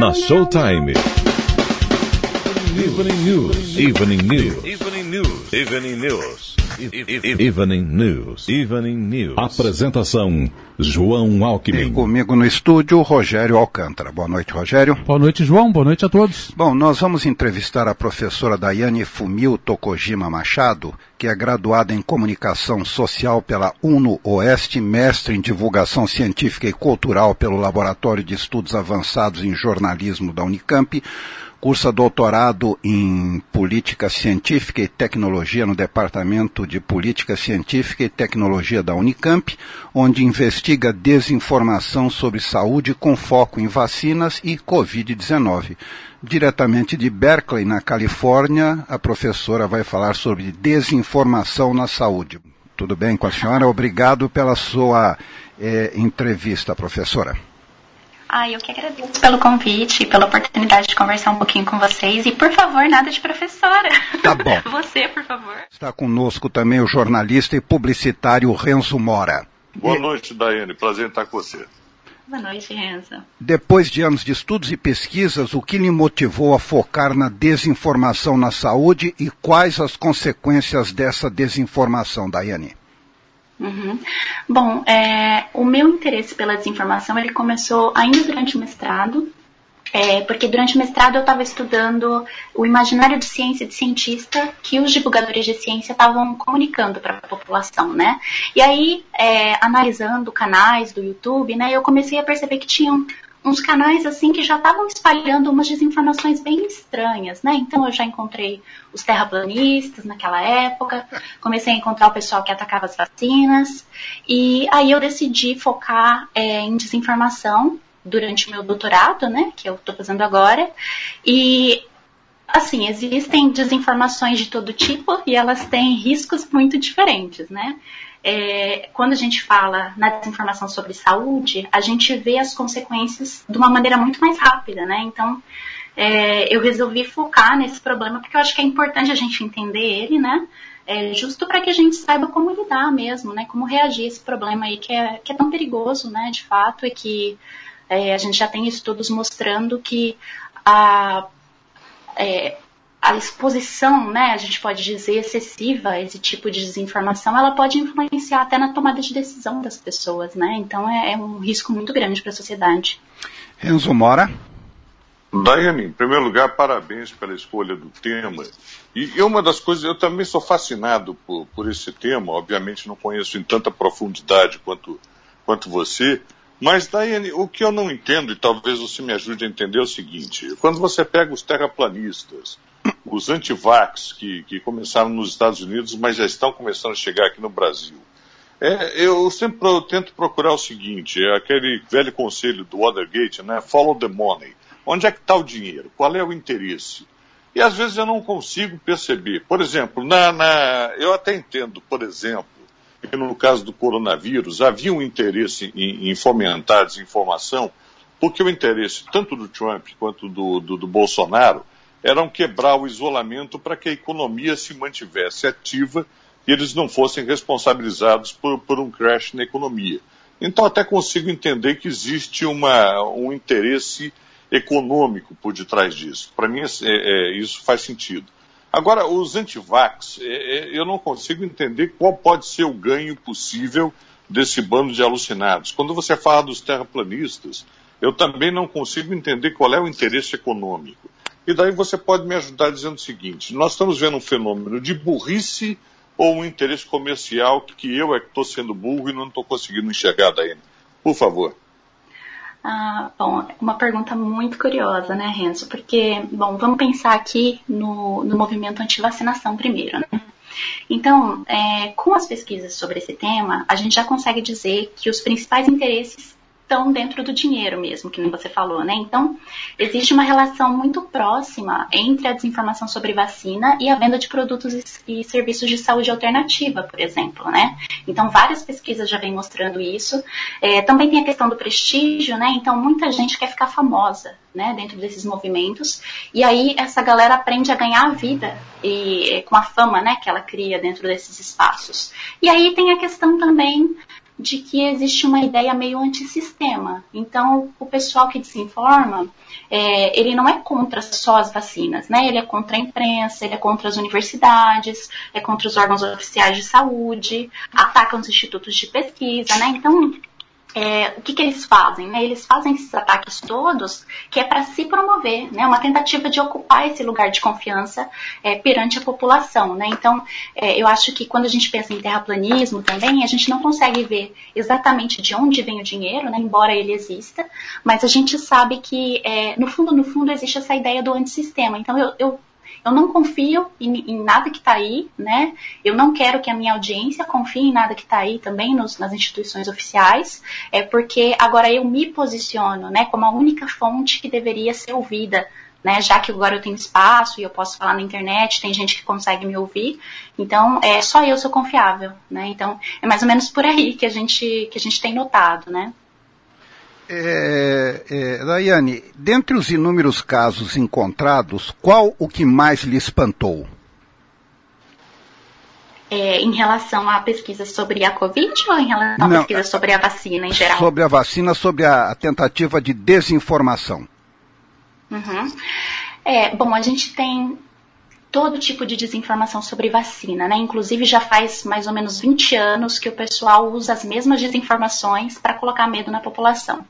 na Showtime. Evening News. Evening News. Evening News. Evening News. Evening News. Evening News. Apresentação: João Alckmin. E comigo no estúdio, Rogério Alcântara. Boa noite, Rogério. Boa noite, João. Boa noite a todos. Bom, nós vamos entrevistar a professora Daiane Fumio Tokojima Machado, que é graduada em Comunicação Social pela UNO Oeste, mestre em Divulgação Científica e Cultural pelo Laboratório de Estudos Avançados em Jornalismo da Unicamp cursa doutorado em Política Científica e Tecnologia no Departamento de Política Científica e Tecnologia da Unicamp, onde investiga desinformação sobre saúde com foco em vacinas e Covid-19. Diretamente de Berkeley, na Califórnia, a professora vai falar sobre desinformação na saúde. Tudo bem com a senhora? Obrigado pela sua eh, entrevista, professora. Ah, eu que agradeço pelo convite e pela oportunidade de conversar um pouquinho com vocês. E, por favor, nada de professora. Tá bom. Você, por favor. Está conosco também o jornalista e publicitário Renzo Mora. Boa noite, Daiane. Prazer em estar com você. Boa noite, Renzo. Depois de anos de estudos e pesquisas, o que lhe motivou a focar na desinformação na saúde e quais as consequências dessa desinformação, Daiane? Uhum. Bom, é, o meu interesse pela desinformação ele começou ainda durante o mestrado, é, porque durante o mestrado eu estava estudando o imaginário de ciência de cientista que os divulgadores de ciência estavam comunicando para a população, né? E aí, é, analisando canais do YouTube, né, eu comecei a perceber que tinham uns canais assim que já estavam espalhando umas desinformações bem estranhas, né? Então eu já encontrei os terraplanistas naquela época, comecei a encontrar o pessoal que atacava as vacinas e aí eu decidi focar é, em desinformação durante o meu doutorado, né? Que eu estou fazendo agora e assim existem desinformações de todo tipo e elas têm riscos muito diferentes, né? É, quando a gente fala na desinformação sobre saúde, a gente vê as consequências de uma maneira muito mais rápida, né? Então, é, eu resolvi focar nesse problema porque eu acho que é importante a gente entender ele, né? É, justo para que a gente saiba como lidar mesmo, né? Como reagir a esse problema aí que é, que é tão perigoso, né? De fato, e que é, a gente já tem estudos mostrando que a, é, a exposição, né, a gente pode dizer, excessiva a esse tipo de desinformação, ela pode influenciar até na tomada de decisão das pessoas, né? Então é, é um risco muito grande para a sociedade. Renzo Mora. Daiane, em primeiro lugar, parabéns pela escolha do tema. E uma das coisas, eu também sou fascinado por, por esse tema, obviamente não conheço em tanta profundidade quanto, quanto você, mas, Daiane, o que eu não entendo, e talvez você me ajude a entender, é o seguinte: quando você pega os terraplanistas, os antivax que, que começaram nos Estados Unidos, mas já estão começando a chegar aqui no Brasil. É, eu sempre eu tento procurar o seguinte, é aquele velho conselho do Watergate, né? Follow the money. Onde é que está o dinheiro? Qual é o interesse? E às vezes eu não consigo perceber. Por exemplo, na, na, eu até entendo, por exemplo, que no caso do coronavírus havia um interesse em, em fomentar a desinformação, porque o interesse tanto do Trump quanto do, do, do Bolsonaro eram quebrar o isolamento para que a economia se mantivesse ativa e eles não fossem responsabilizados por, por um crash na economia. Então até consigo entender que existe uma, um interesse econômico por detrás disso. Para mim é, é, isso faz sentido. Agora, os antivax, é, é, eu não consigo entender qual pode ser o ganho possível desse bando de alucinados. Quando você fala dos terraplanistas, eu também não consigo entender qual é o interesse econômico. E daí você pode me ajudar dizendo o seguinte: nós estamos vendo um fenômeno de burrice ou um interesse comercial que eu é que estou sendo burro e não estou conseguindo enxergar daí. Por favor. Ah, bom, uma pergunta muito curiosa, né, Renzo? Porque, bom, vamos pensar aqui no, no movimento anti-vacinação primeiro, né? Então, é, com as pesquisas sobre esse tema, a gente já consegue dizer que os principais interesses estão dentro do dinheiro mesmo, que nem você falou, né? Então, existe uma relação muito próxima entre a desinformação sobre vacina e a venda de produtos e serviços de saúde alternativa, por exemplo, né? Então, várias pesquisas já vêm mostrando isso. É, também tem a questão do prestígio, né? Então, muita gente quer ficar famosa, né? Dentro desses movimentos. E aí, essa galera aprende a ganhar a vida e com a fama, né? Que ela cria dentro desses espaços. E aí tem a questão também de que existe uma ideia meio antissistema. Então, o pessoal que desinforma, é, ele não é contra só as vacinas, né? Ele é contra a imprensa, ele é contra as universidades, é contra os órgãos oficiais de saúde, ataca os institutos de pesquisa, né? Então, é, o que, que, eles fazem? Né? Eles fazem esses ataques todos que é para se promover, né? uma tentativa de ocupar esse lugar de confiança é, perante a população. Né? Então, é, eu acho que quando a gente pensa em terraplanismo também, a gente não consegue ver exatamente de onde vem o dinheiro, né? embora ele exista, mas a gente sabe que, é, no fundo, no fundo, existe essa ideia do antissistema. Então, eu, eu eu não confio em, em nada que está aí, né? Eu não quero que a minha audiência confie em nada que está aí também nos, nas instituições oficiais, é porque agora eu me posiciono, né, como a única fonte que deveria ser ouvida né, já que agora eu tenho espaço e eu posso falar na internet, tem gente que consegue me ouvir, então é só eu sou confiável, né? Então é mais ou menos por aí que a gente que a gente tem notado, né? É, é, Daiane, dentre os inúmeros casos encontrados, qual o que mais lhe espantou? É, em relação à pesquisa sobre a Covid ou em relação Não, à pesquisa sobre a vacina em geral? Sobre a vacina, sobre a, a tentativa de desinformação. Uhum. É, bom, a gente tem todo tipo de desinformação sobre vacina, né? Inclusive já faz mais ou menos 20 anos que o pessoal usa as mesmas desinformações para colocar medo na população.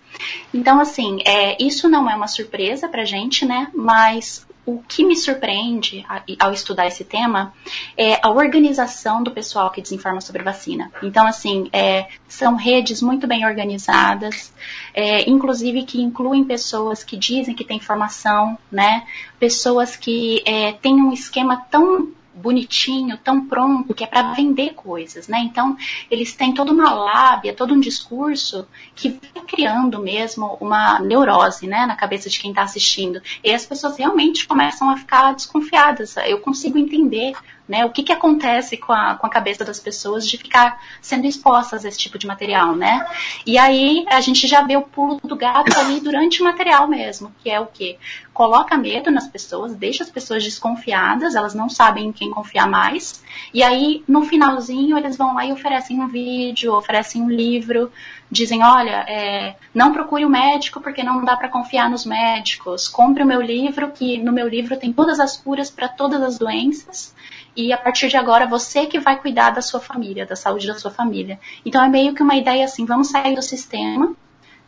Então, assim, é, isso não é uma surpresa para gente, né? Mas o que me surpreende ao estudar esse tema é a organização do pessoal que desinforma sobre vacina. Então, assim, é, são redes muito bem organizadas, é, inclusive que incluem pessoas que dizem que têm informação, né? Pessoas que é, têm um esquema tão bonitinho, tão pronto, que é para vender coisas, né? Então, eles têm toda uma lábia, todo um discurso que vai criando mesmo uma neurose, né, na cabeça de quem está assistindo. E as pessoas realmente começam a ficar desconfiadas. Eu consigo entender né? O que, que acontece com a, com a cabeça das pessoas de ficar sendo expostas a esse tipo de material, né? E aí a gente já vê o pulo do gato ali durante o material mesmo, que é o que? Coloca medo nas pessoas, deixa as pessoas desconfiadas, elas não sabem em quem confiar mais, e aí no finalzinho eles vão lá e oferecem um vídeo, oferecem um livro, dizem, olha, é, não procure o um médico porque não dá para confiar nos médicos. Compre o meu livro, que no meu livro tem todas as curas para todas as doenças e a partir de agora você que vai cuidar da sua família, da saúde da sua família. Então é meio que uma ideia assim, vamos sair do sistema,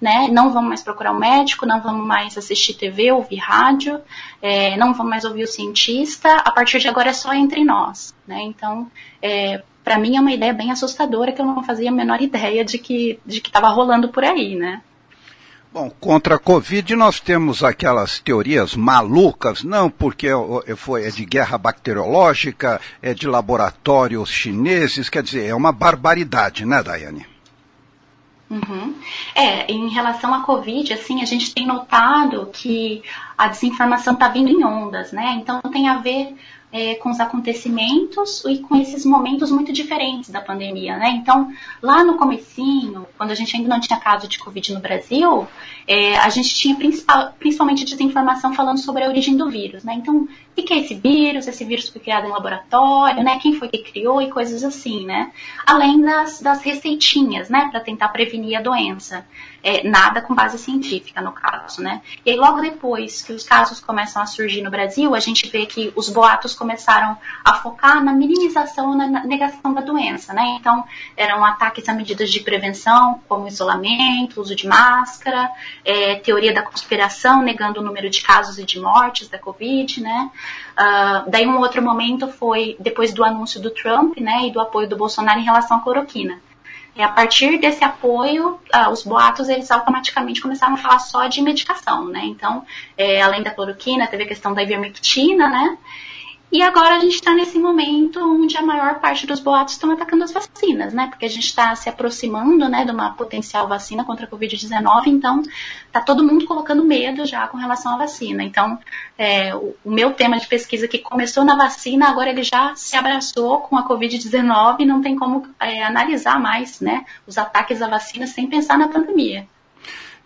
né? Não vamos mais procurar um médico, não vamos mais assistir TV, ouvir rádio, é, não vamos mais ouvir o cientista. A partir de agora é só entre nós, né? Então, é, para mim é uma ideia bem assustadora que eu não fazia a menor ideia de que de que estava rolando por aí, né? Bom, contra a Covid nós temos aquelas teorias malucas, não porque é, foi, é de guerra bacteriológica, é de laboratórios chineses, quer dizer, é uma barbaridade, né, Daiane? Uhum. É, em relação à Covid, assim, a gente tem notado que a desinformação está vindo em ondas, né? Então tem a ver é, com os acontecimentos e com esses momentos muito diferentes da pandemia, né? Então, lá no comecinho, quando a gente ainda não tinha caso de Covid no Brasil, é, a gente tinha principal, principalmente desinformação falando sobre a origem do vírus, né? Então, o que é esse vírus? Esse vírus foi criado em laboratório, né? Quem foi que criou e coisas assim, né? Além das, das receitinhas, né? Para tentar prevenir a doença é, nada com base científica no caso, né? E aí logo depois que os casos começam a surgir no Brasil, a gente vê que os boatos começaram a focar na minimização, na negação da doença, né? Então eram ataques a medidas de prevenção, como isolamento, uso de máscara, é, teoria da conspiração, negando o número de casos e de mortes da Covid, né? Uh, daí um outro momento foi depois do anúncio do Trump, né, e do apoio do Bolsonaro em relação à cloroquina. E a partir desse apoio, ah, os boatos eles automaticamente começaram a falar só de medicação, né? Então, é, além da cloroquina, teve a questão da ivermectina, né? E agora a gente está nesse momento onde a maior parte dos boatos estão atacando as vacinas, né? Porque a gente está se aproximando, né, de uma potencial vacina contra a Covid-19, então tá todo mundo colocando medo já com relação à vacina. Então, é, o, o, meu tema de pesquisa que começou na vacina, agora ele já se abraçou com a Covid-19 e não tem como é, analisar mais, né, os ataques à vacina sem pensar na pandemia.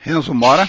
Renzo Mora.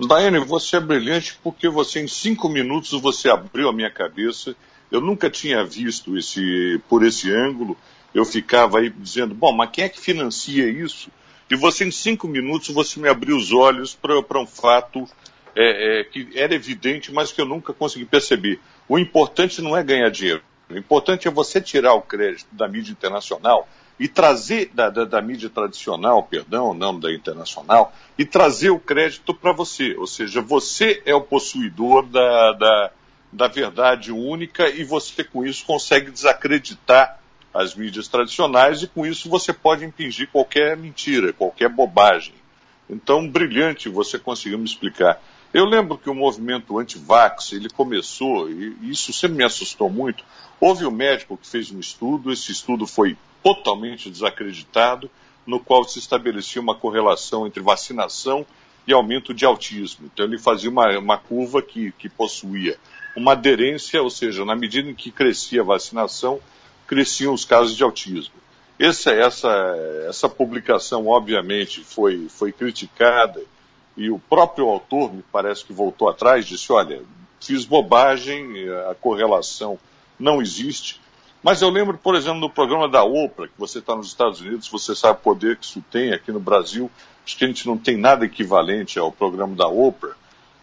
Daiane, você é brilhante porque você em cinco minutos você abriu a minha cabeça. Eu nunca tinha visto esse por esse ângulo eu ficava aí dizendo, bom, mas quem é que financia isso? E você, em cinco minutos, você me abriu os olhos para um fato é, é, que era evidente, mas que eu nunca consegui perceber. O importante não é ganhar dinheiro. O importante é você tirar o crédito da mídia internacional e trazer, da, da, da mídia tradicional, perdão, não da internacional, e trazer o crédito para você. Ou seja, você é o possuidor da, da, da verdade única e você, com isso, consegue desacreditar as mídias tradicionais e com isso você pode impingir qualquer mentira, qualquer bobagem. Então, brilhante você conseguiu me explicar. Eu lembro que o movimento anti-vax, ele começou, e isso sempre me assustou muito. Houve um médico que fez um estudo, esse estudo foi totalmente desacreditado, no qual se estabelecia uma correlação entre vacinação e aumento de autismo. Então ele fazia uma, uma curva que, que possuía uma aderência, ou seja, na medida em que crescia a vacinação, cresciam os casos de autismo. Essa, essa, essa publicação, obviamente, foi, foi criticada e o próprio autor, me parece que voltou atrás, disse: olha, fiz bobagem, a correlação não existe. Mas eu lembro, por exemplo, no programa da Oprah, que você está nos Estados Unidos, você sabe o poder que isso tem aqui no Brasil. Acho que a gente não tem nada equivalente ao programa da Oprah.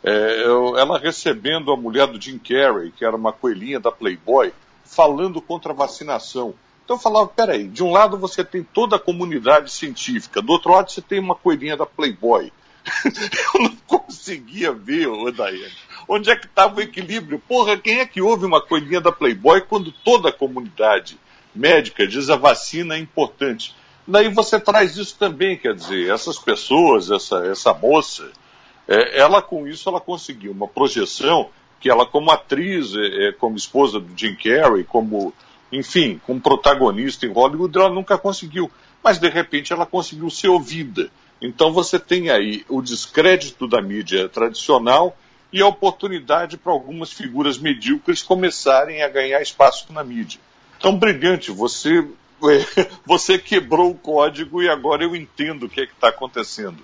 É, ela recebendo a mulher do Jim Carrey, que era uma coelhinha da Playboy, falando contra a vacinação. Então eu falava, peraí, de um lado você tem toda a comunidade científica, do outro lado você tem uma coelhinha da Playboy. eu não conseguia ver, ô Daiane, onde é que estava o equilíbrio. Porra, quem é que ouve uma coelhinha da Playboy quando toda a comunidade médica diz a vacina é importante? Daí você traz isso também, quer dizer, essas pessoas, essa, essa moça, é, ela com isso ela conseguiu uma projeção que ela como atriz, é, é, como esposa do Jim Carrey, como, enfim, como protagonista em Hollywood, ela nunca conseguiu. Mas de repente ela conseguiu ser ouvida. Então você tem aí o descrédito da mídia tradicional e a oportunidade para algumas figuras medíocres começarem a ganhar espaço na mídia. Então, brilhante, você, você quebrou o código e agora eu entendo o que é está acontecendo.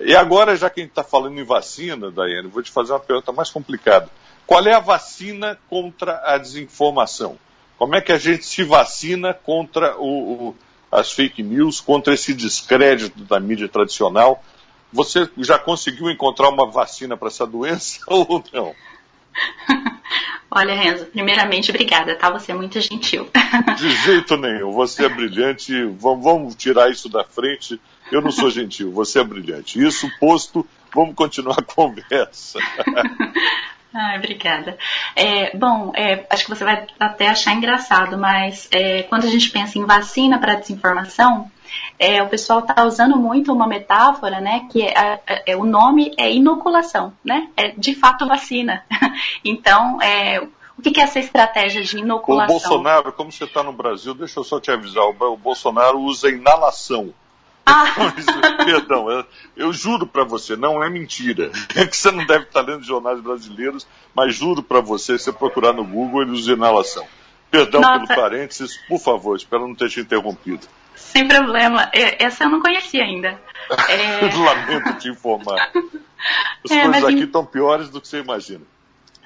E agora, já que a gente está falando em vacina, Daiane, vou te fazer uma pergunta mais complicada. Qual é a vacina contra a desinformação? Como é que a gente se vacina contra o, o, as fake news, contra esse descrédito da mídia tradicional? Você já conseguiu encontrar uma vacina para essa doença ou não? Olha, Renzo, primeiramente, obrigada, tá? Você é muito gentil. De jeito nenhum, você é brilhante. Vamos tirar isso da frente. Eu não sou gentil, você é brilhante. Isso posto, vamos continuar a conversa. Ai, obrigada. É, bom, é, acho que você vai até achar engraçado, mas é, quando a gente pensa em vacina para desinformação, é, o pessoal está usando muito uma metáfora, né, que é, é, o nome é inoculação, né, é de fato vacina. então, o que é essa estratégia de inoculação? O Bolsonaro, como você está no Brasil, deixa eu só te avisar, o Bolsonaro usa inalação. Ah. Perdão, eu, eu juro para você, não é mentira. É que você não deve estar lendo jornais brasileiros, mas juro para você, se você procurar no Google, ele usa inalação. Perdão Nossa. pelo parênteses, por favor, espero não ter te interrompido. Sem problema, essa eu não conhecia ainda. É... Lamento te informar. As é, coisas aqui estão piores do que você imagina.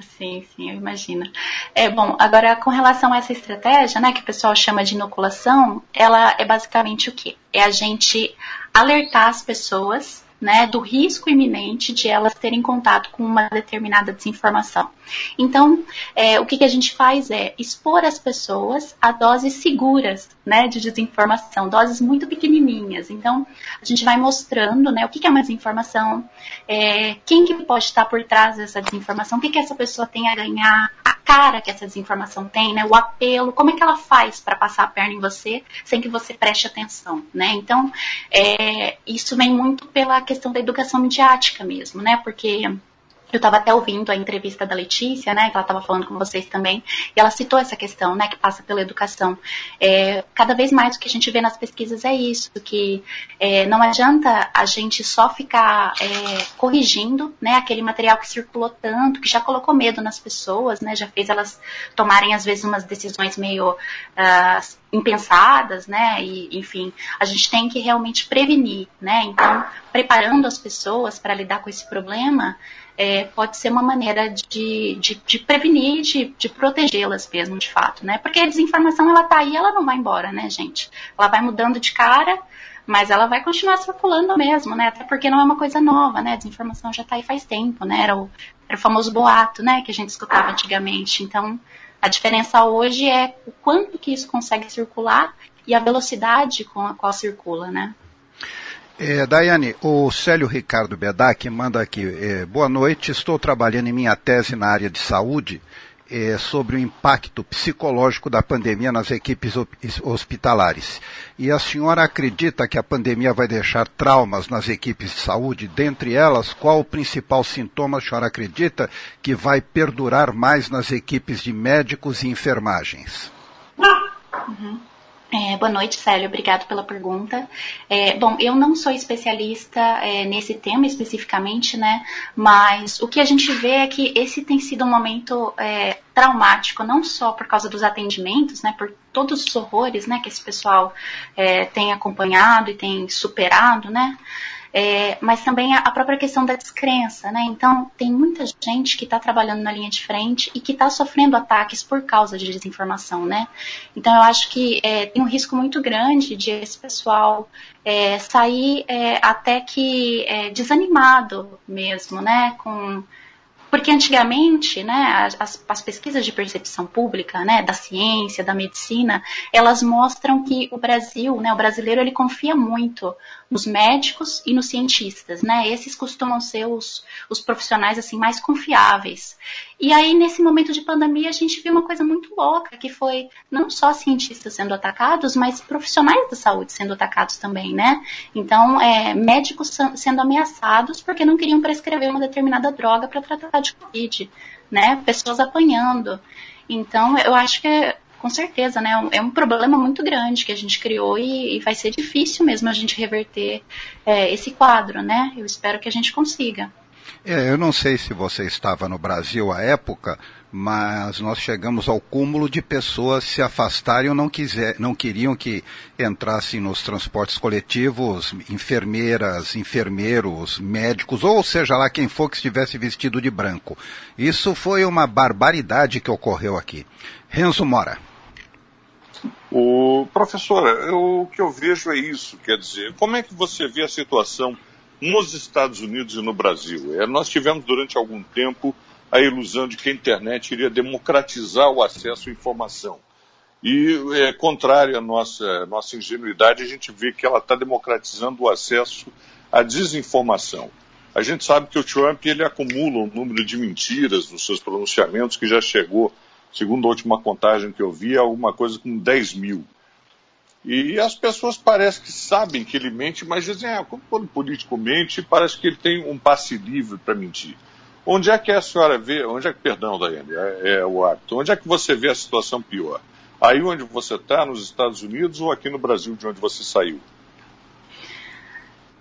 Sim, sim, eu imagino. É, bom, agora com relação a essa estratégia, né, que o pessoal chama de inoculação, ela é basicamente o quê? É a gente alertar as pessoas né, do risco iminente de elas terem contato com uma determinada desinformação. Então, é, o que, que, a gente faz é expor as pessoas a doses seguras né, de desinformação, doses muito pequenininhas. Então, a gente vai mostrando né, o que, que é uma desinformação, é, quem que pode estar por trás dessa desinformação, o que, que essa pessoa tem a ganhar, a cara que essa desinformação tem, né, o apelo, como é que ela faz para passar a perna em você sem que você preste atenção. Né? Então, é, isso vem muito pela questão da educação midiática mesmo, né? Porque eu estava até ouvindo a entrevista da Letícia, né, que ela estava falando com vocês também, e ela citou essa questão, né, que passa pela educação. É, cada vez mais o que a gente vê nas pesquisas é isso, que é, não adianta a gente só ficar é, corrigindo, né, aquele material que circulou tanto, que já colocou medo nas pessoas, né, já fez elas tomarem às vezes umas decisões meio uh, impensadas, né, e enfim, a gente tem que realmente prevenir, né, então preparando as pessoas para lidar com esse problema é, pode ser uma maneira de, de, de prevenir, de, de protegê-las mesmo, de fato, né? Porque a desinformação, ela tá aí, ela não vai embora, né, gente? Ela vai mudando de cara, mas ela vai continuar circulando mesmo, né? Até porque não é uma coisa nova, né? A desinformação já está aí faz tempo, né? Era o, era o famoso boato, né? Que a gente escutava antigamente. Então, a diferença hoje é o quanto que isso consegue circular e a velocidade com a qual circula, né? É, Daiane, o Célio Ricardo Bedac manda aqui, é, boa noite, estou trabalhando em minha tese na área de saúde é, sobre o impacto psicológico da pandemia nas equipes hospitalares. E a senhora acredita que a pandemia vai deixar traumas nas equipes de saúde? Dentre elas, qual o principal sintoma a senhora acredita que vai perdurar mais nas equipes de médicos e enfermagens? Uhum. É, boa noite, Célio. Obrigado pela pergunta. É, bom, eu não sou especialista é, nesse tema especificamente, né? Mas o que a gente vê é que esse tem sido um momento é, traumático, não só por causa dos atendimentos, né? Por todos os horrores, né? Que esse pessoal é, tem acompanhado e tem superado, né? É, mas também a, própria questão da descrença, né? Então, tem muita gente que está trabalhando na linha de frente e que está sofrendo ataques por causa de desinformação, né? Então, eu acho que é, tem um risco muito grande de esse pessoal é, sair é, até que é, desanimado mesmo, né? Com porque antigamente, né, as, as, pesquisas de percepção pública, né, da ciência, da medicina, elas mostram que o Brasil, né, o brasileiro, ele confia muito nos médicos e nos cientistas, né? Esses costumam ser os, os profissionais assim mais confiáveis. E aí nesse momento de pandemia a gente viu uma coisa muito louca, que foi não só cientistas sendo atacados, mas profissionais da saúde sendo atacados também, né? Então, é, médicos sendo ameaçados porque não queriam prescrever uma determinada droga para tratar de covid, né? Pessoas apanhando. Então, eu acho que com certeza, né? É um problema muito grande que a gente criou e, e vai ser difícil mesmo a gente reverter é, esse quadro, né? Eu espero que a gente consiga. É, eu não sei se você estava no Brasil à época, mas nós chegamos ao cúmulo de pessoas se afastarem ou não, quiser, não queriam que entrassem nos transportes coletivos enfermeiras, enfermeiros, médicos, ou seja lá quem for que estivesse vestido de branco. Isso foi uma barbaridade que ocorreu aqui. Renzo Mora. O professora, o que eu vejo é isso, quer dizer, como é que você vê a situação nos Estados Unidos e no Brasil? É, nós tivemos durante algum tempo a ilusão de que a internet iria democratizar o acesso à informação. E é contrário à nossa, nossa ingenuidade, a gente vê que ela está democratizando o acesso à desinformação. A gente sabe que o Trump ele acumula um número de mentiras nos seus pronunciamentos que já chegou segundo a última contagem que eu vi, é alguma coisa com 10 mil. E as pessoas parecem que sabem que ele mente, mas dizem, ah, quando o político mente, parece que ele tem um passe livre para mentir. Onde é que a senhora vê, onde é que, perdão, Daiane, é, é o hábito, onde é que você vê a situação pior? Aí onde você está, nos Estados Unidos ou aqui no Brasil, de onde você saiu?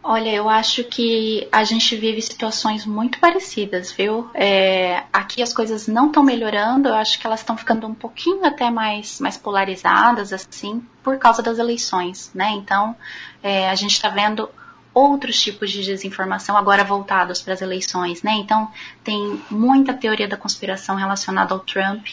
Olha, eu acho que a gente vive situações muito parecidas, viu? É, aqui as coisas não estão melhorando, eu acho que elas estão ficando um pouquinho até mais, mais polarizadas, assim, por causa das eleições, né? Então, é, a gente está vendo outros tipos de desinformação agora voltados para as eleições, né? Então tem muita teoria da conspiração relacionada ao Trump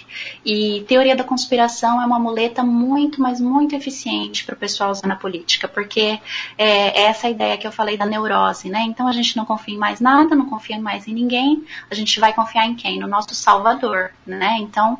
e teoria da conspiração é uma muleta muito, mas muito eficiente para o pessoal usar na política, porque é, é essa ideia que eu falei da neurose, né? Então a gente não confia em mais nada, não confia mais em ninguém, a gente vai confiar em quem? No nosso Salvador, né? Então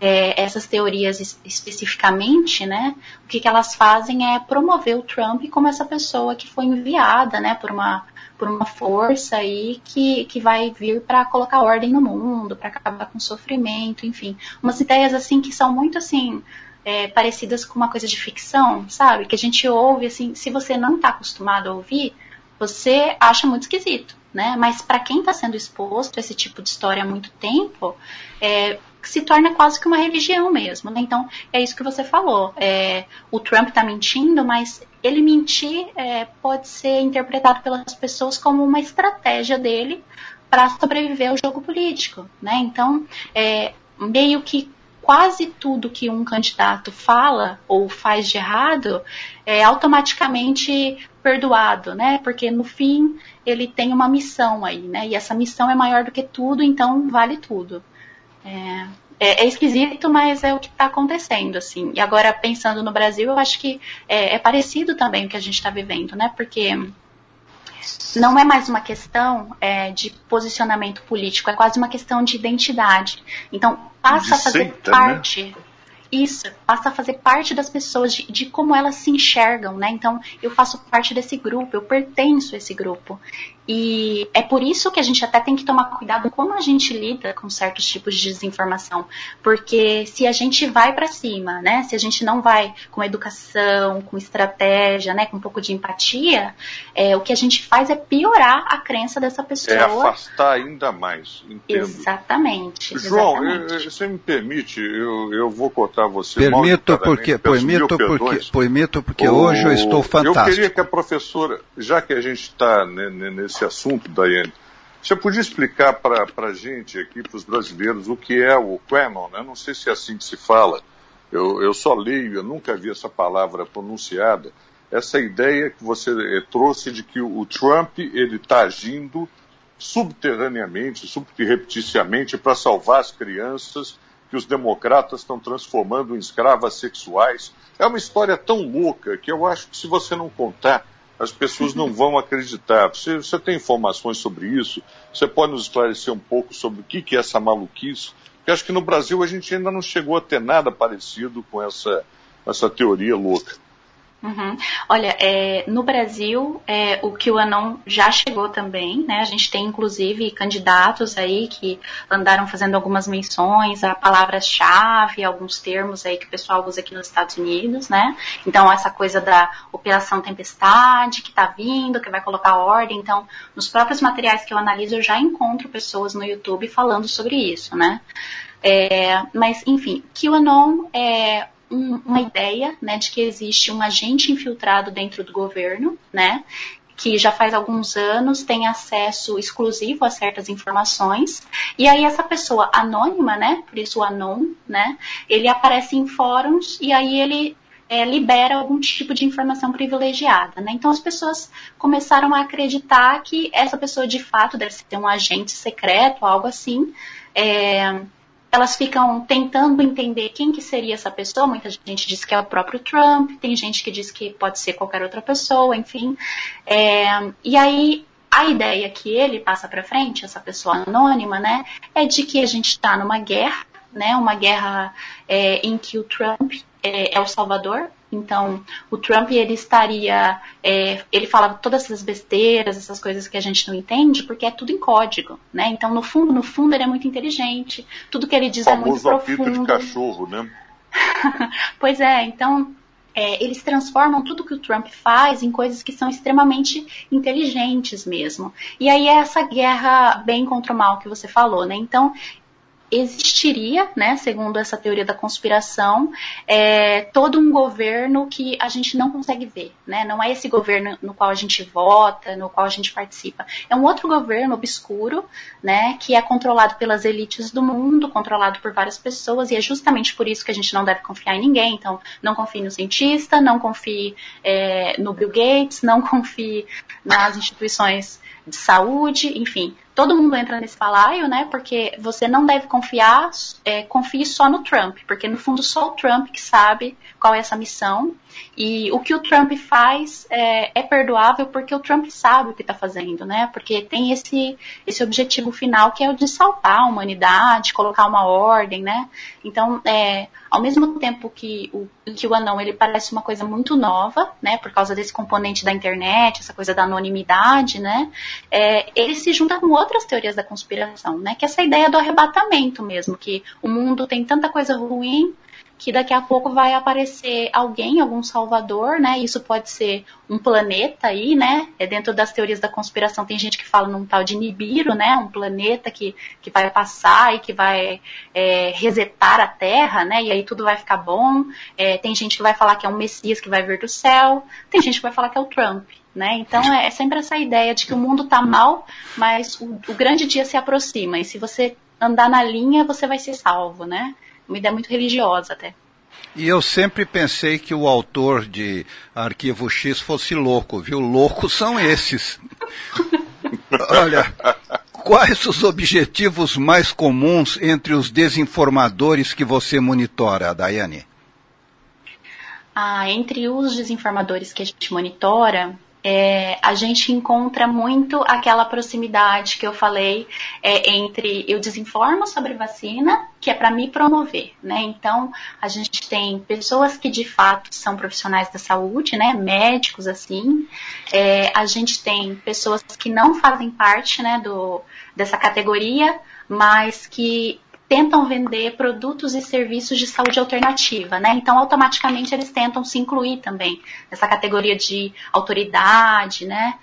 é, essas teorias especificamente, né, o que, que elas fazem é promover o Trump como essa pessoa que foi enviada, né, por uma por uma força aí que, que vai vir para colocar ordem no mundo, para acabar com o sofrimento, enfim, umas ideias assim que são muito assim é, parecidas com uma coisa de ficção, sabe? Que a gente ouve assim, se você não está acostumado a ouvir, você acha muito esquisito, né? Mas para quem está sendo exposto a esse tipo de história há muito tempo, é, se torna quase que uma religião mesmo. Né? Então, é isso que você falou. É, o Trump está mentindo, mas ele mentir é, pode ser interpretado pelas pessoas como uma estratégia dele para sobreviver ao jogo político. Né? Então, é, meio que quase tudo que um candidato fala ou faz de errado é automaticamente perdoado, né? Porque no fim ele tem uma missão aí, né? E essa missão é maior do que tudo, então vale tudo. É, é, é esquisito, mas é o que está acontecendo, assim. E agora, pensando no Brasil, eu acho que é, é parecido também o que a gente está vivendo, né? Porque não é mais uma questão é, de posicionamento político, é quase uma questão de identidade. Então, passa a fazer seita, né? parte. Né? Isso, passa a fazer parte das pessoas, de, de, como elas se enxergam, né? Então, eu faço parte desse grupo, eu pertenço a esse grupo. E é por isso que a gente até tem que tomar cuidado como a gente lida com certos tipos de desinformação, porque se a gente vai para cima, né, se a gente não vai com educação, com estratégia, né, com um pouco de empatia, é, o que a gente faz é piorar a crença dessa pessoa. É afastar ainda mais. Entendo. Exatamente. João, exatamente. você me permite, eu, eu vou cortar você. Permito porque, permito porque, permito porque hoje eu estou fantástico. Eu queria que a professora, já que a gente está nesse esse assunto, Daiane. Você podia explicar para a gente aqui, para os brasileiros, o que é o Quanon? Né? Não sei se é assim que se fala. Eu, eu só leio, eu nunca vi essa palavra pronunciada. Essa ideia que você eh, trouxe de que o, Trump ele está agindo subterraneamente, subrepticiamente para salvar as crianças que os democratas estão transformando em escravas sexuais. É uma história tão louca que eu acho que se você não contar, as pessoas não vão acreditar. Você, você tem informações sobre isso? Você pode nos esclarecer um pouco sobre o que, que é essa maluquice? Porque acho que no Brasil a gente ainda não chegou a ter nada parecido com essa, essa teoria louca. Uhum. Olha, é, no Brasil, é, o QAnon já chegou também, né? A gente tem, inclusive, candidatos aí que andaram fazendo algumas menções a palavras-chave, alguns termos aí que o pessoal usa aqui nos Estados Unidos, né? Então, essa coisa da Operação Tempestade, que tá vindo, que vai colocar ordem. Então, nos próprios materiais que eu analiso, eu já encontro pessoas no YouTube falando sobre isso, né? É, mas, enfim, QAnon é um, uma ideia né, de que existe um agente infiltrado dentro do governo, né, que já faz alguns anos tem acesso exclusivo a certas informações. E aí essa pessoa anônima, né, por isso o anon, né, ele aparece em fóruns e aí ele é, libera algum tipo de informação privilegiada, né? Então as pessoas começaram a acreditar que essa pessoa de fato deve ser um agente secreto, algo assim. É, elas ficam tentando entender quem que seria essa pessoa. Muita gente diz que é o próprio Trump, tem gente que diz que pode ser qualquer outra pessoa, enfim. É, e aí a ideia que ele passa para frente, essa pessoa anônima, né, é de que a gente está numa guerra, né, uma guerra é, em que o Trump é, é o salvador, então, o Trump ele estaria, é, ele falava todas essas besteiras, essas coisas que a gente não entende, porque é tudo em código, né? Então, no fundo, no fundo, ele é muito inteligente. Tudo que ele diz é muito profundo. de cachorro, né? pois é. Então, é, eles transformam tudo que o Trump faz em coisas que são extremamente inteligentes mesmo. E aí é essa guerra bem contra o mal que você falou, né? Então, existiria, né, segundo essa teoria da conspiração, é, todo um governo que a gente não consegue ver, né? Não é esse governo no qual a gente vota, no qual a gente participa. É um outro governo obscuro, né, que é controlado pelas elites do mundo, controlado por várias pessoas, e é justamente por isso que a gente não deve confiar em ninguém. Então, não confie no cientista, não confie é, no Bill Gates, não confie nas instituições de saúde, enfim, todo mundo entra nesse balaio, né? Porque você não deve confiar, é, confie só no Trump, porque no fundo só o Trump que sabe qual é essa missão. E o que o Trump faz é, é perdoável porque o Trump sabe o que está fazendo, né? Porque tem esse, esse objetivo final que é o de salvar a humanidade, colocar uma ordem, né? Então, é, ao mesmo tempo que o, que o anão ele parece uma coisa muito nova, né? Por causa desse componente da internet, essa coisa da anonimidade, né? É, ele se junta com outras teorias da conspiração, né? Que é essa ideia do arrebatamento mesmo, que o mundo tem tanta coisa ruim que daqui a pouco vai aparecer alguém, algum salvador, né? Isso pode ser um planeta aí, né? É dentro das teorias da conspiração tem gente que fala num tal de Nibiru, né? Um planeta que, que vai passar e que vai é, resetar a Terra, né? E aí tudo vai ficar bom. É, tem gente que vai falar que é um Messias que vai vir do céu. Tem gente que vai falar que é o Trump. Né? Então é, é sempre essa ideia de que o mundo está mal, mas o, o grande dia se aproxima. E se você andar na linha, você vai ser salvo, né? Uma ideia muito religiosa até. E eu sempre pensei que o autor de Arquivo X fosse louco, viu? Loucos são esses. Olha, quais os objetivos mais comuns entre os desinformadores que você monitora, Daiane? Ah, entre os desinformadores que a gente monitora, é, a gente encontra muito aquela proximidade que eu falei é, entre eu desinformo sobre vacina, que é para me promover, né? Então, a gente tem pessoas que de fato são profissionais da saúde, né? Médicos, assim. É, a gente tem pessoas que não fazem parte, né, do, dessa categoria, mas que tentam vender produtos e serviços de saúde alternativa, né? Então, automaticamente eles tentam se incluir também nessa categoria de autoridade, né?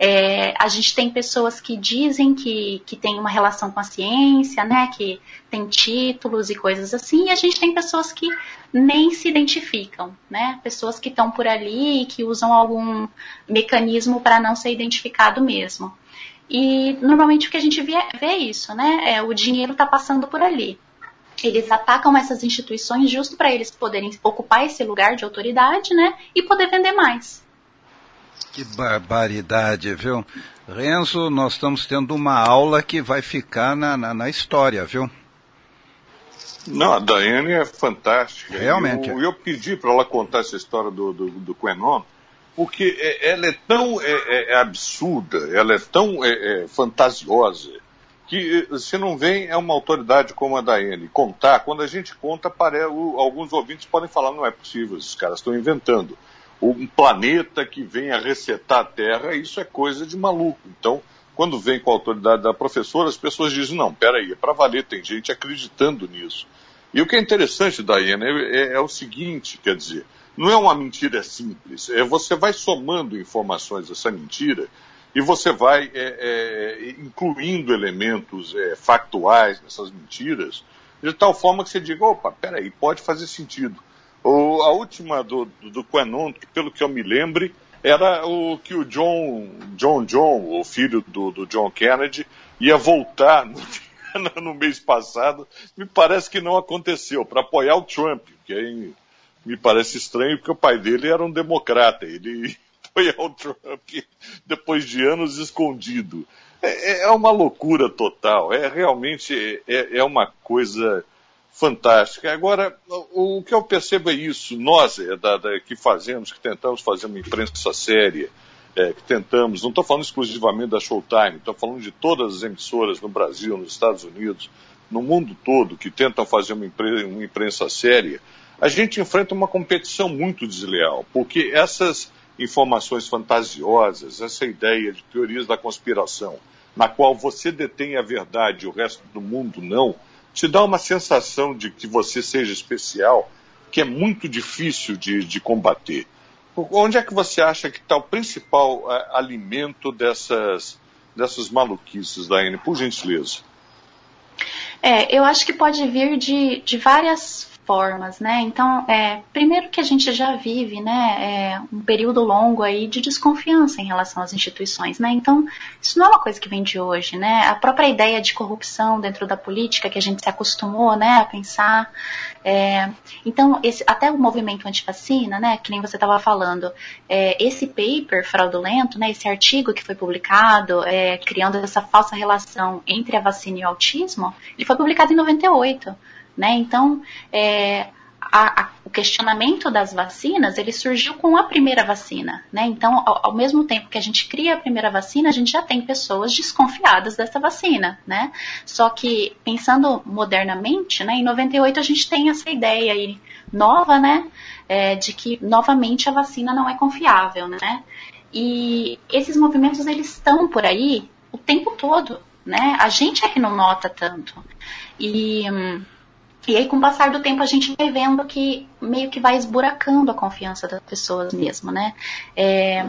É, a gente tem pessoas que dizem que, que tem uma relação com a ciência, né? Que tem títulos e coisas assim, e a gente tem pessoas que nem se identificam, né? Pessoas que estão por ali e que usam algum mecanismo para não ser identificado mesmo. E normalmente o que a gente vê, vê é isso, né? É, o dinheiro está passando por ali. Eles atacam essas instituições justo para eles poderem ocupar esse lugar de autoridade, né? E poder vender mais. Que barbaridade, viu? Renzo, nós estamos tendo uma aula que vai ficar na, na, na história, viu? Não, a Daiane é fantástica. Realmente. Eu, eu pedi para ela contar essa história do, do, do Quenon, porque é, ela é tão é, é, é, absurda, ela é tão é, fantasiosa, que se não vem é uma autoridade como a Daiane contar, quando a gente conta, para, alguns ouvintes podem falar, não é possível, esses caras estão inventando. Um planeta que vem a resetar a Terra, isso é coisa de maluco. Então, quando vem com a autoridade da professora, as pessoas dizem, não, peraí, é para valer, tem gente acreditando nisso. E o que é interessante, Daiane, é, é o seguinte, quer dizer, não é uma mentira simples. É, você vai somando informações dessa mentira e você vai é, é, incluindo elementos é, factuais nessas mentiras, de tal forma que você diga, opa, peraí, pode fazer sentido. O, a última do, do, do que pelo que eu me lembre, era o que o John John, John o filho do, do John Kennedy, ia voltar no, no mês passado. Me parece que não aconteceu, para apoiar o Trump, que em me parece estranho, porque o pai dele era um democrata. Ele foi ao Trump depois de anos escondido. É, é, é uma loucura total. É realmente é, é uma coisa fantástica. Agora, o, que eu percebo é isso. Nós é, da, da, que fazemos, que tentamos fazer uma imprensa séria, é, que tentamos, não estou falando exclusivamente da Showtime, estou falando de todas as emissoras no Brasil, nos Estados Unidos, no mundo todo, que tentam fazer uma, imprensa, uma imprensa séria a gente enfrenta uma competição muito desleal, porque essas informações fantasiosas, essa ideia de teorias da conspiração, na qual você detém a verdade e o resto do mundo não, te dá uma sensação de que você seja especial que é muito difícil de, de combater. Onde é que você acha que está o principal uh, alimento dessas, dessas maluquices, Daiane? Por gentileza. É, eu acho que pode vir de, de várias formas, né? Então, é, primeiro que a gente já vive, né, é, um período longo aí de desconfiança em relação às instituições, né? Então, isso não é uma coisa que vem de hoje, né? A própria ideia de corrupção dentro da política que a gente se acostumou, né, a pensar. É, então, esse, até o movimento antivacina, né, que nem você estava falando, é, esse paper fraudulento, né, esse artigo que foi publicado, é, criando essa falsa relação entre a vacina e o autismo, ele foi publicado em 98. Né? Então, é, a, a, o questionamento das vacinas ele surgiu com a primeira vacina, né? Então, ao, ao, mesmo tempo que a gente cria a primeira vacina, a gente já tem pessoas desconfiadas dessa vacina, né? Só que pensando modernamente, né? Em 98 a gente tem essa ideia aí nova, né? É, de que novamente a vacina não é confiável, né? E esses movimentos eles estão por aí o tempo todo, né? A gente é que não nota tanto. E hum, e aí, com o passar do tempo, a gente vai vendo que meio que vai esburacando a confiança das pessoas mesmo, né? É,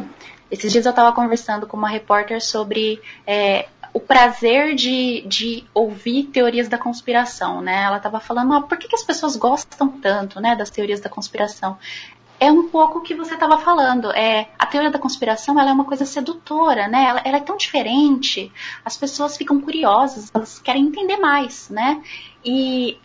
esses dias eu estava conversando com uma repórter sobre é, o prazer de, de ouvir teorias da conspiração, né? Ela estava falando, ah, por que, que as pessoas gostam tanto, né, das teorias da conspiração? é um pouco o que você estava falando. É, a teoria da conspiração ela é uma coisa sedutora, né? Ela, ela, é tão diferente. As pessoas ficam curiosas, elas querem entender mais, né? E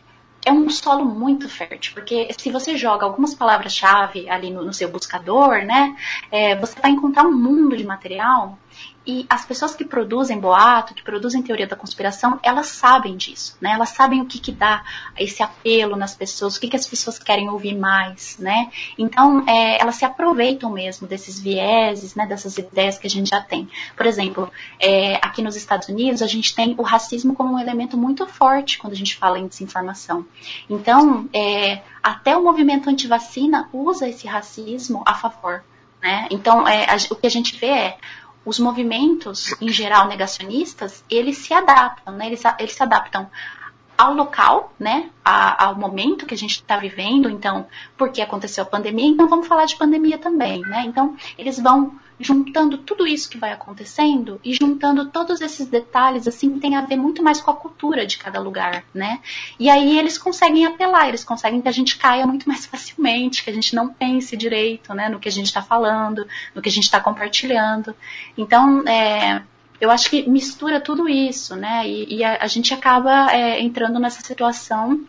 é um solo muito fértil, porque se você joga algumas palavras-chave ali no, no, seu buscador, né, é, você vai encontrar um mundo de material e as pessoas que produzem boato, que produzem teoria da conspiração, elas sabem disso, né? Elas sabem o que, que dá esse apelo nas pessoas, o que, que as pessoas querem ouvir mais, né? Então, é, elas se aproveitam mesmo desses vieses, né? Dessas ideias que a gente já tem. Por exemplo, é, aqui nos Estados Unidos, a gente tem o racismo como um elemento muito forte quando a gente fala em desinformação. Então, é, até o movimento antivacina usa esse racismo a favor, né? Então, é, a, o que a gente vê é os movimentos, em geral, negacionistas, eles se adaptam, né? Eles, eles se adaptam ao local, né, a, ao momento que a gente está vivendo, então, porque aconteceu a pandemia, então vamos falar de pandemia também, né? Então, eles vão juntando tudo isso que vai acontecendo e juntando todos esses detalhes, assim, que tem a ver muito mais com a cultura de cada lugar, né? E aí eles conseguem apelar, eles conseguem que a gente caia muito mais facilmente, que a gente não pense direito, né, no que a gente está falando, no que a gente está compartilhando. Então, é, eu acho que mistura tudo isso, né? E, e a, a, gente acaba é, entrando nessa situação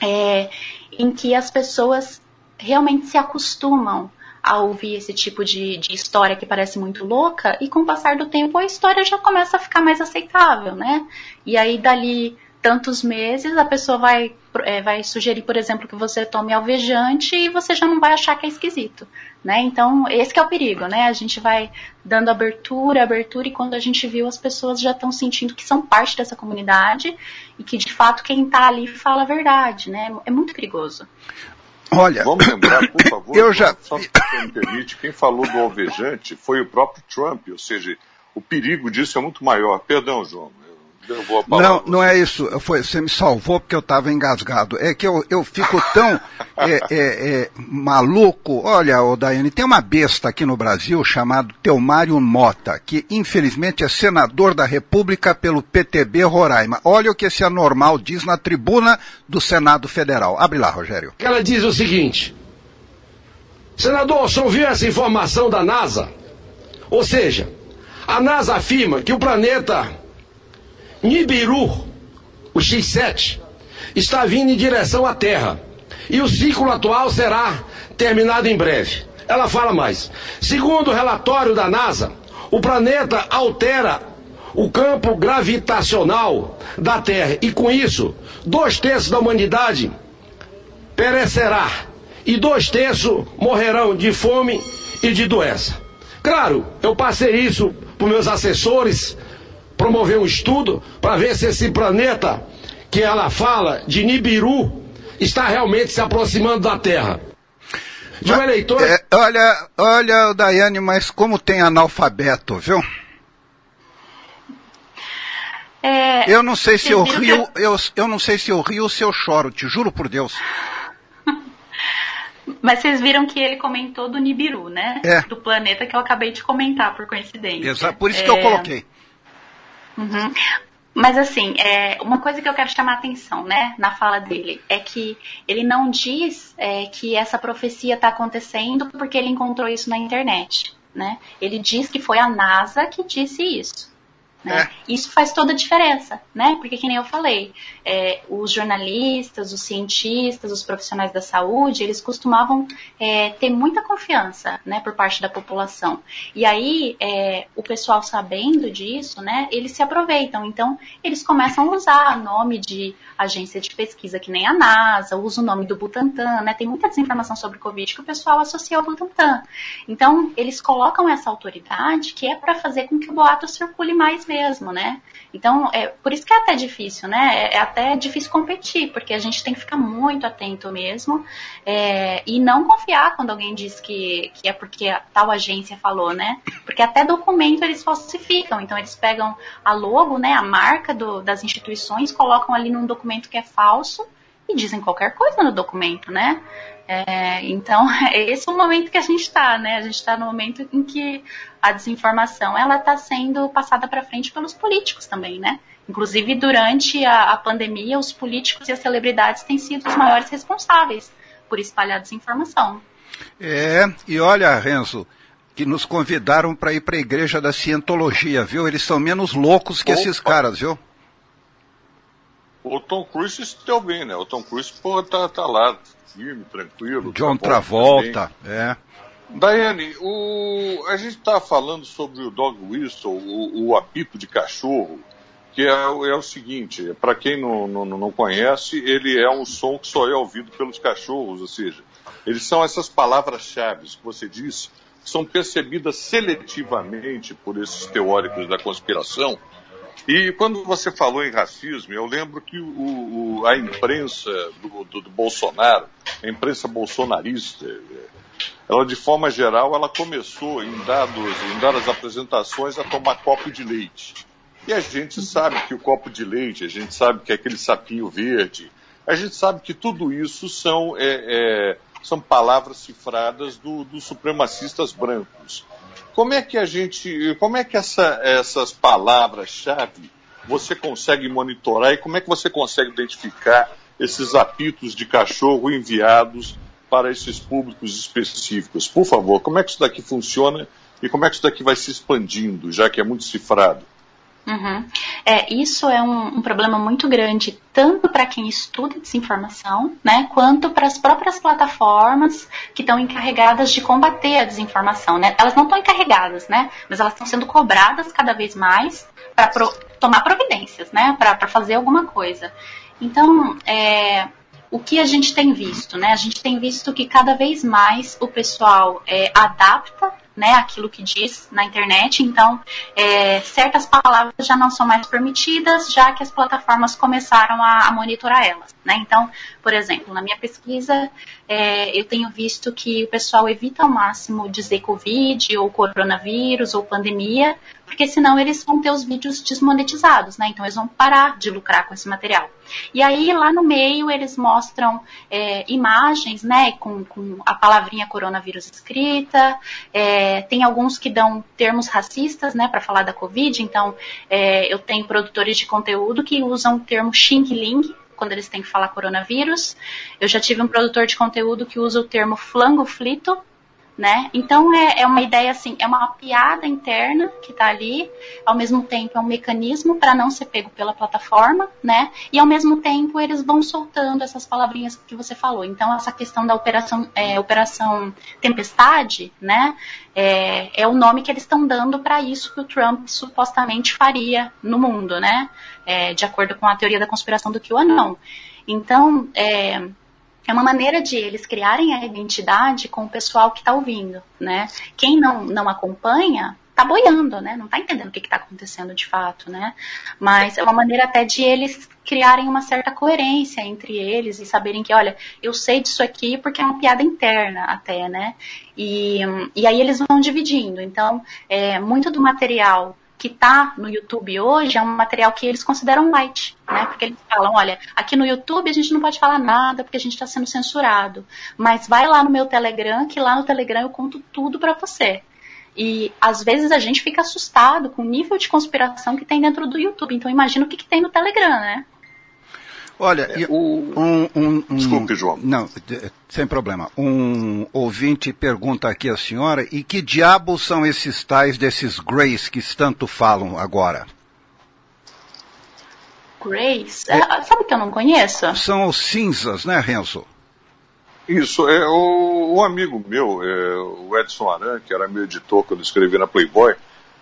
é, em que as pessoas realmente se acostumam a ouvir esse tipo de, de, história que parece muito louca, e com o passar do tempo a história já começa a ficar mais aceitável, né? E aí dali tantos meses a pessoa vai, é, vai sugerir, por exemplo, que você tome alvejante e você já não vai achar que é esquisito. Né? Então, esse é o perigo, né? A gente vai dando abertura, abertura, e quando a gente viu, as pessoas já estão sentindo que são parte dessa comunidade e que, de fato, quem está ali fala a verdade, né? É muito perigoso. Olha, vamos lembrar, por favor, eu já... só se me permite, quem falou do alvejante foi o próprio Trump, ou seja, o perigo disso é muito maior. Perdão, João. Não, não é isso. Foi, você me salvou porque eu estava engasgado. É que eu, eu fico tão é, é, é, maluco. Olha, ô Daiane, tem uma besta aqui no Brasil chamado Teomário Mota, que infelizmente é senador da República pelo PTB Roraima. Olha o que esse anormal diz na tribuna do Senado Federal. Abre lá, Rogério. Ela diz o seguinte: Senador, o senhor viu essa informação da NASA? Ou seja, a NASA afirma que o planeta Nibiru, o X7, está vindo em direção à Terra. E o ciclo atual será terminado em breve. Ela fala mais. Segundo o relatório da NASA, o planeta altera o campo gravitacional da Terra e com isso, dois terços da humanidade perecerá e dois terços morrerão de fome e de doença. Claro, eu passei isso para meus assessores, promover um estudo para ver se esse planeta que ela fala de Nibiru está realmente se aproximando da Terra. De um eleitor. É, olha, olha, Daiane, mas como tem analfabeto, viu? É, eu não sei se eu rio, que... eu, eu não sei se eu rio ou se eu choro, te juro por Deus. Mas vocês viram que ele comentou do Nibiru, né? É. Do planeta que eu acabei de comentar, por coincidência. Exato, por isso é... que eu é. coloquei. Uhum. Mas assim, é, uma coisa que eu quero chamar a atenção, né, na fala dele, é que ele não diz é, que essa profecia está acontecendo porque ele encontrou isso na internet, né? Ele diz que foi a NASA que disse isso. Né? É. Isso faz toda a diferença, né? Porque, que nem eu falei, é, os jornalistas, os cientistas, os profissionais da saúde, eles costumavam é, ter muita confiança, né, por parte da população. E aí, é, o pessoal sabendo disso, né, eles se aproveitam. Então, eles começam a usar nome de agência de pesquisa que nem a NASA, usa o nome do Butantan, né? Tem muita desinformação sobre o Covid que o pessoal associa ao Butantan. Então, eles colocam essa autoridade que é para fazer com que o boato circule mais mesmo, né? Então, é por isso que é até difícil, né? É, é até difícil competir, porque a gente tem que ficar muito atento mesmo é, e não confiar quando alguém diz que, que é porque tal agência falou, né? Porque até documento eles falsificam. Então, eles pegam a logo, né, a marca do, das instituições, colocam ali num documento que é falso e dizem qualquer coisa no documento, né? É, então, é esse o momento que a gente está, né? A gente está no momento em que a desinformação ela está sendo passada para frente pelos políticos também, né? Inclusive, durante a, a, pandemia, os políticos e as celebridades têm sido os maiores responsáveis por espalhar desinformação. É, e olha, Renzo, que nos convidaram para ir para a igreja da cientologia, viu? Eles são menos loucos que Opa. esses caras, viu? O Tom Cruise se deu bem, né? O Tom Cruise, pô, tá, tá lá, firme, tranquilo. John tá Travolta, é. Daiane, o... a gente está falando sobre o dog whistle, o, o apito de cachorro, que é, é o seguinte, para quem não, não, não, conhece, ele é um som que só é ouvido pelos cachorros, ou seja, eles são essas palavras-chave que você disse, que são percebidas seletivamente por esses teóricos da conspiração. E quando você falou em racismo, eu lembro que o, o, a imprensa do, do, do Bolsonaro, a imprensa bolsonarista, ela de forma geral, ela começou em, dados, em dadas apresentações a tomar copo de leite. E a gente sabe que o copo de leite, a gente sabe que é aquele sapinho verde, a gente sabe que tudo isso são, é, é, são palavras cifradas do, dos supremacistas brancos. Como é que a gente, como é que essa, essas palavras-chave você consegue monitorar e como é que você consegue identificar esses apitos de cachorro enviados para esses públicos específicos? Por favor, como é que isso daqui funciona e como é que isso daqui vai se expandindo, já que é muito cifrado? Uhum. É, isso é um, um, problema muito grande, tanto para quem estuda desinformação, né, quanto para as próprias plataformas que estão encarregadas de combater a desinformação. Né? Elas não estão encarregadas, né, mas elas estão sendo cobradas cada vez mais para pro, tomar providências, né, para fazer alguma coisa. Então, é, o que a gente tem visto, né? A gente tem visto que cada vez mais o pessoal é, adapta né, aquilo que diz na internet. Então, é, certas palavras já não são mais permitidas, já que as plataformas começaram a, a monitorar elas. Né? Então, por exemplo, na minha pesquisa, é, eu tenho visto que o pessoal evita ao máximo dizer Covid, ou coronavírus, ou pandemia, porque senão eles vão ter os vídeos desmonetizados, né? Então eles vão parar de lucrar com esse material. E aí lá no meio eles mostram é, imagens, né, com, com, a palavrinha coronavírus escrita. É, tem alguns que dão termos racistas, né, para falar da Covid. Então é, eu tenho produtores de conteúdo que usam o termo Xing Ling, quando eles têm que falar coronavírus. Eu já tive um produtor de conteúdo que usa o termo flango flito, né? Então é, é, uma ideia assim, é uma piada interna que está ali, ao mesmo tempo é um mecanismo para não ser pego pela plataforma, né? E ao mesmo tempo eles vão soltando essas palavrinhas que você falou. Então essa questão da operação, é, operação tempestade, né? É, é o nome que eles estão dando para isso que o Trump supostamente faria no mundo, né? É, de acordo com a teoria da conspiração do QAnon. Então, é, é uma maneira de eles criarem a identidade com o pessoal que está ouvindo, né? Quem não, não acompanha está boiando, né? Não está entendendo o que está acontecendo de fato, né? Mas é uma maneira até de eles criarem uma certa coerência entre eles e saberem que, olha, eu sei disso aqui porque é uma piada interna até, né? E, e aí eles vão dividindo. Então, é, muito do material que está no YouTube hoje é um material que eles consideram light, né? Porque eles falam, olha, aqui no YouTube a gente não pode falar nada porque a gente está sendo censurado, mas vai lá no meu Telegram que lá no Telegram eu conto tudo para você. E às vezes a gente fica assustado com o nível de conspiração que tem dentro do YouTube. Então imagina o que, que tem no Telegram, né? Olha, é, o... um, um, um, Desculpe, João. Não, sem problema. Um ouvinte pergunta aqui à senhora, e que diabos são esses tais desses Greys que tanto falam agora? Greys? É, ah, sabe que eu não conheço? São os cinzas, né, Renzo? Isso, é o, um amigo meu, é, o Edson Aran, que era meu editor quando escrevi na Playboy,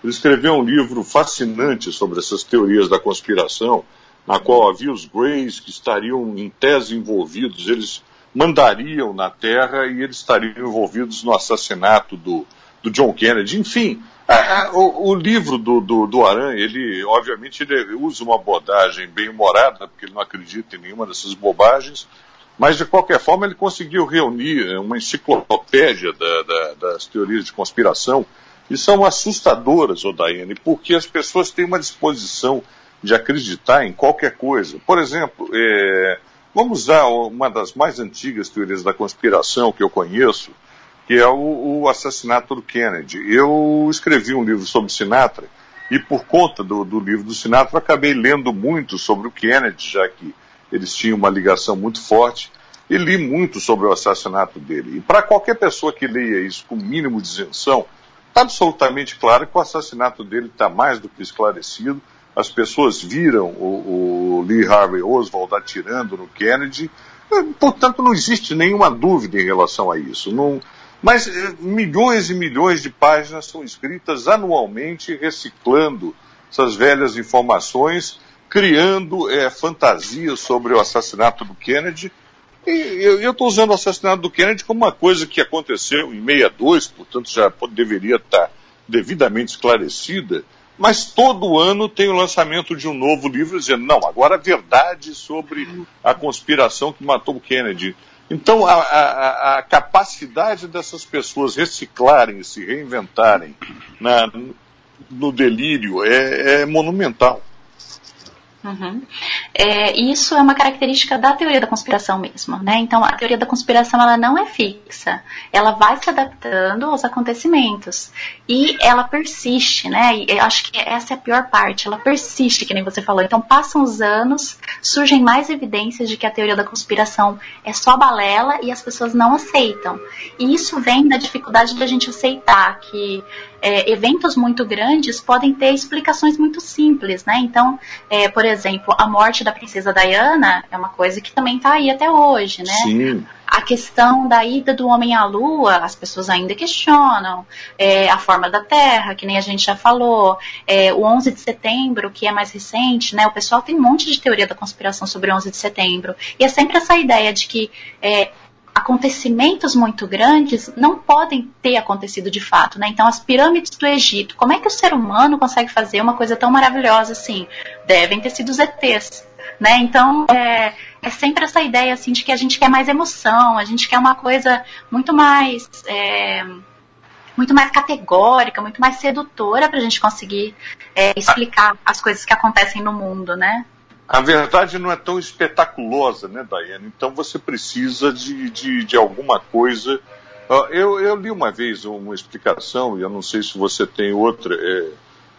ele escreveu um livro fascinante sobre essas teorias da conspiração, na qual havia os Greys que estariam em tese envolvidos, eles mandariam na Terra e eles estariam envolvidos no assassinato do, do John Kennedy. Enfim, a, a, o, o, livro do, do, do Aran, ele obviamente ele usa uma abordagem bem humorada, porque ele não acredita em nenhuma dessas bobagens, mas de qualquer forma ele conseguiu reunir uma enciclopédia da, da, das teorias de conspiração e são assustadoras, Odaine, porque as pessoas têm uma disposição de acreditar em qualquer coisa. Por exemplo, é, vamos usar uma das mais antigas teorias da conspiração que eu conheço, que é o, o, assassinato do Kennedy. Eu escrevi um livro sobre Sinatra e por conta do, do livro do Sinatra acabei lendo muito sobre o Kennedy, já que eles tinham uma ligação muito forte e li muito sobre o assassinato dele. E para qualquer pessoa que leia isso com mínimo de isenção, está absolutamente claro que o assassinato dele está mais do que esclarecido as pessoas viram o, o Lee Harvey Oswald atirando no Kennedy, portanto não existe nenhuma dúvida em relação a isso. Não, mas eh, milhões e milhões de páginas são escritas anualmente, reciclando essas velhas informações, criando é, fantasias sobre o assassinato do Kennedy. E eu estou usando o assassinato do Kennedy como uma coisa que aconteceu em 62, portanto já deveria estar devidamente esclarecida mas todo ano tem o lançamento de um novo livro dizendo, não, agora a verdade sobre a conspiração que matou o Kennedy. Então, a, a, a capacidade dessas pessoas reciclarem, se reinventarem na, no delírio é, é monumental. Uhum. É, isso é uma característica da teoria da conspiração mesmo, né? Então a teoria da conspiração ela não é fixa, ela vai se adaptando aos acontecimentos e ela persiste, né? E eu acho que essa é a pior parte, ela persiste, que nem você falou. Então passam os anos, surgem mais evidências de que a teoria da conspiração é só balela e as pessoas não aceitam. E isso vem da dificuldade da gente aceitar que é, eventos muito grandes podem ter explicações muito simples, né? Então, é, por exemplo, a morte da princesa Diana é uma coisa que também está aí até hoje, né? Sim. A questão da ida do homem à lua, as pessoas ainda questionam. É, a forma da Terra, que nem a gente já falou. É, o 11 de setembro, que é mais recente, né? O pessoal tem um monte de teoria da conspiração sobre o 11 de setembro. E é sempre essa ideia de que é, acontecimentos muito grandes não podem ter acontecido de fato, né? Então, as pirâmides do Egito, como é que o ser humano consegue fazer uma coisa tão maravilhosa assim? Devem ter sido os ETs, né? Então, é, é sempre essa ideia assim de que a gente quer mais emoção, a gente quer uma coisa muito mais é, muito mais categórica, muito mais sedutora para a gente conseguir é, explicar as coisas que acontecem no mundo, né? A verdade não é tão espetaculosa, né, Daiane? Então você precisa de, de, de alguma coisa. Eu, eu, li uma vez uma explicação, e eu não sei se você tem outra, é,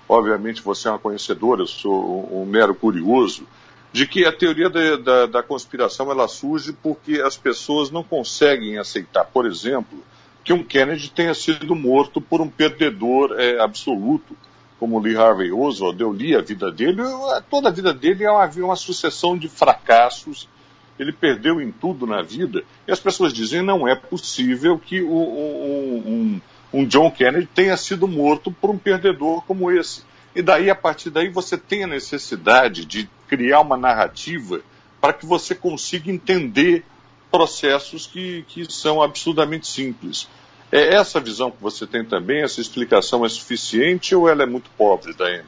obviamente você é uma conhecedora, eu sou um, um mero curioso, de que a teoria da, da, da, conspiração ela surge porque as pessoas não conseguem aceitar, por exemplo, que um Kennedy tenha sido morto por um perdedor é, absoluto como Lee Harvey Oswald, eu li a vida dele, toda a vida dele é uma, uma sucessão de fracassos, ele perdeu em tudo na vida, e as pessoas dizem não é possível que o, um, um, um John Kennedy tenha sido morto por um perdedor como esse. E daí, a partir daí, você tem a necessidade de criar uma narrativa para que você consiga entender processos que, que são absurdamente simples. É essa visão que você tem também, essa explicação é suficiente ou ela é muito pobre, Daiane?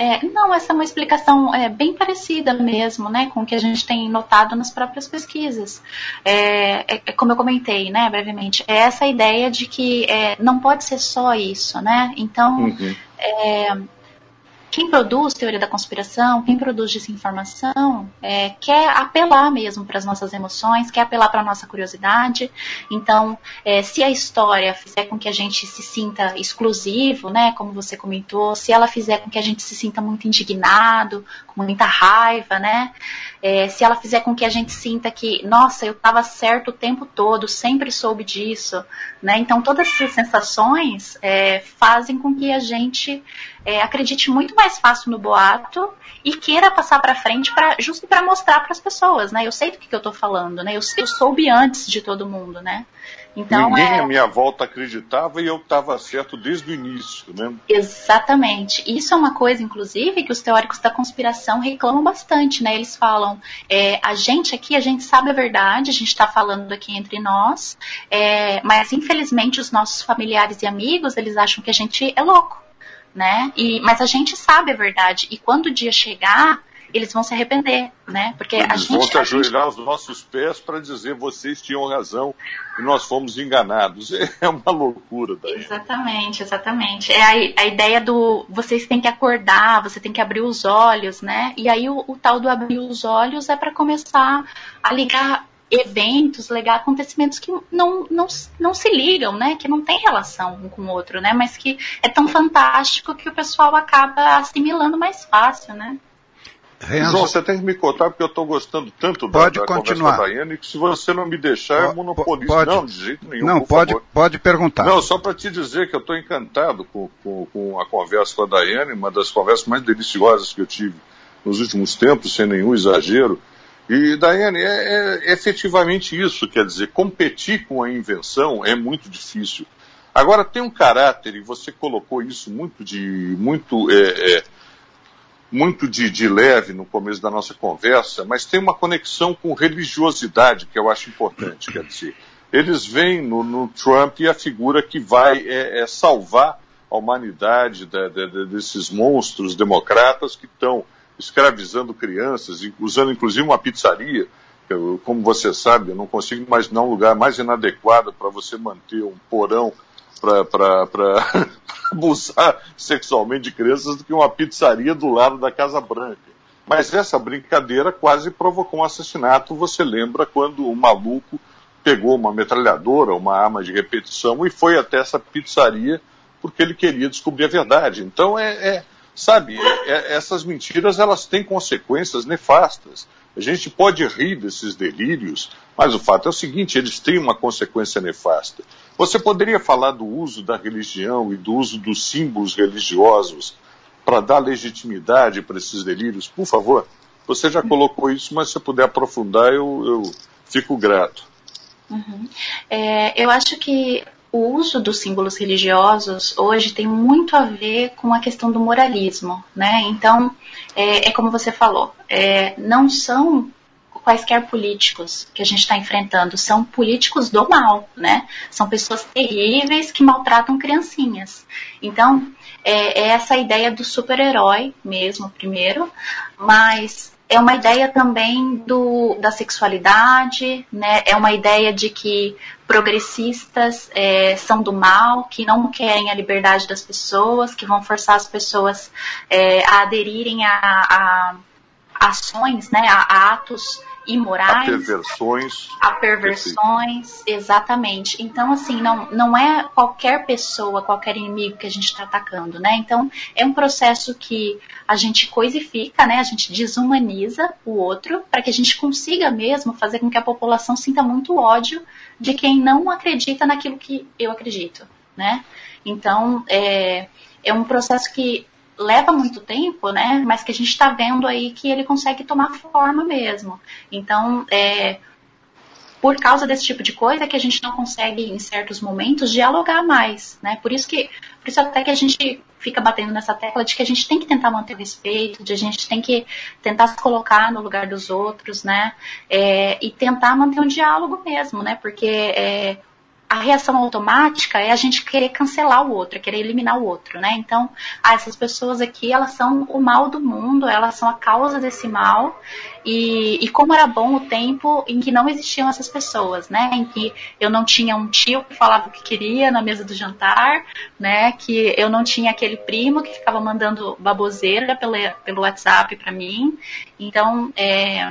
É, não, essa é uma explicação é, bem parecida mesmo, né, com o que a gente tem notado nas próprias pesquisas. É, é, é como eu comentei, né, brevemente, é essa ideia de que é, não pode ser só isso, né? Então, uhum. Quem produz teoria da conspiração, quem produz desinformação, é, quer apelar mesmo para as nossas emoções, quer apelar para a nossa curiosidade. Então, é, se a história fizer com que a gente se sinta exclusivo, né, como você comentou, se ela fizer com que a gente se sinta muito indignado, com muita raiva, né, é, se ela fizer com que a gente sinta que, nossa, eu estava certo o tempo todo, sempre soube disso, né? Então todas essas sensações é, fazem com que a gente é, acredite muito mais fácil no boato e queira passar para frente para justo para mostrar para as pessoas, né? Eu sei do que, que eu estou falando, né? Eu, eu soube antes de todo mundo, né? Então, Ninguém é... à minha volta acreditava e eu estava certo desde o início, né? Exatamente. Isso é uma coisa, inclusive, que os teóricos da conspiração reclamam bastante, né? Eles falam, é, a gente aqui, a gente sabe a verdade, a gente está falando aqui entre nós, é, mas infelizmente os nossos familiares e amigos, eles acham que a gente é louco, né? E, mas a gente sabe a verdade. E quando o dia chegar, eles vão se arrepender, né? Porque eles a gente, vão se ajoelhar aos nossos pés para dizer vocês tinham razão e nós fomos enganados. É uma loucura daí. Exatamente, exatamente. É a, a ideia do vocês têm que acordar, você tem que abrir os olhos, né? E aí o, o tal do abrir os olhos é para começar a ligar eventos, ligar acontecimentos que não, não, não se ligam, né? Que não tem relação um com o outro, né? Mas que é tão fantástico que o pessoal acaba assimilando mais fácil, né? Renzo... João, você tem que me contar porque eu estou gostando tanto pode da, da continuar. conversa da Daiane que se você não me deixar, eu monopolizo. Pode, não, de jeito nenhum. Não, pode, favor. pode perguntar. Não, só para te dizer que eu estou encantado com, com, com, a conversa com a Daiane, uma das conversas mais deliciosas que eu tive nos últimos tempos, sem nenhum exagero. E, Daiane, é, é efetivamente isso, quer dizer, competir com a invenção é muito difícil. Agora, tem um caráter, e você colocou isso muito de. muito. É, é, muito de, de, leve no começo da nossa conversa, mas tem uma conexão com religiosidade que eu acho importante. Quer dizer, eles veem no, no Trump a figura que vai é, é salvar a humanidade de, de, desses monstros democratas que estão escravizando crianças, usando inclusive uma pizzaria. Eu, como você sabe, eu não consigo imaginar um lugar mais inadequado para você manter um porão para abusar sexualmente de crianças do que uma pizzaria do lado da Casa Branca. Mas essa brincadeira quase provocou um assassinato. Você lembra quando o maluco pegou uma metralhadora, uma arma de repetição e foi até essa pizzaria porque ele queria descobrir a verdade. Então é, é sabe, é, é, essas mentiras elas têm consequências nefastas. A gente pode rir desses delírios, mas o fato é o seguinte: eles têm uma consequência nefasta. Você poderia falar do uso da religião e do uso dos símbolos religiosos para dar legitimidade para esses delírios? Por favor. Você já colocou isso, mas se puder aprofundar, eu, eu fico grato. Uhum. É, eu acho que o uso dos símbolos religiosos hoje tem muito a ver com a questão do moralismo, né? Então, é, é como você falou, é, não são quaisquer políticos que a gente está enfrentando, são políticos do mal, né? São pessoas terríveis que maltratam criancinhas. Então, é, é essa ideia do super-herói mesmo, primeiro, mas é uma ideia também do, da sexualidade, né? É uma ideia de que progressistas é, são do mal, que não querem a liberdade das pessoas, que vão forçar as pessoas é, a aderirem a, a ações, né, a atos imorais. A perversões. A perversões, exatamente. Então, assim, não, não é qualquer pessoa, qualquer inimigo que a gente está atacando, né? Então, é um processo que a gente coisifica, né? A gente desumaniza o outro para que a gente consiga mesmo fazer com que a população sinta muito ódio de quem não acredita naquilo que eu acredito, né? Então, é, é um processo que leva muito tempo, né? Mas que a gente está vendo aí que ele consegue tomar forma mesmo. Então, é, por causa desse tipo de coisa que a gente não consegue, em certos momentos, dialogar mais, né? Por isso que, por isso até que a gente fica batendo nessa tecla de que a gente tem que tentar manter o respeito, de a gente tem que tentar se colocar no lugar dos outros, né? É, e tentar manter um diálogo mesmo, né? Porque é, a reação automática é a gente querer cancelar o outro, é querer eliminar o outro, né? Então, ah, essas pessoas aqui, elas são o mal do mundo, elas são a causa desse mal, e, e como era bom o tempo em que não existiam essas pessoas, né? Em que eu não tinha um tio que falava o que queria na mesa do jantar, né? Que eu não tinha aquele primo que ficava mandando baboseira pelo, pelo WhatsApp para mim. Então, é,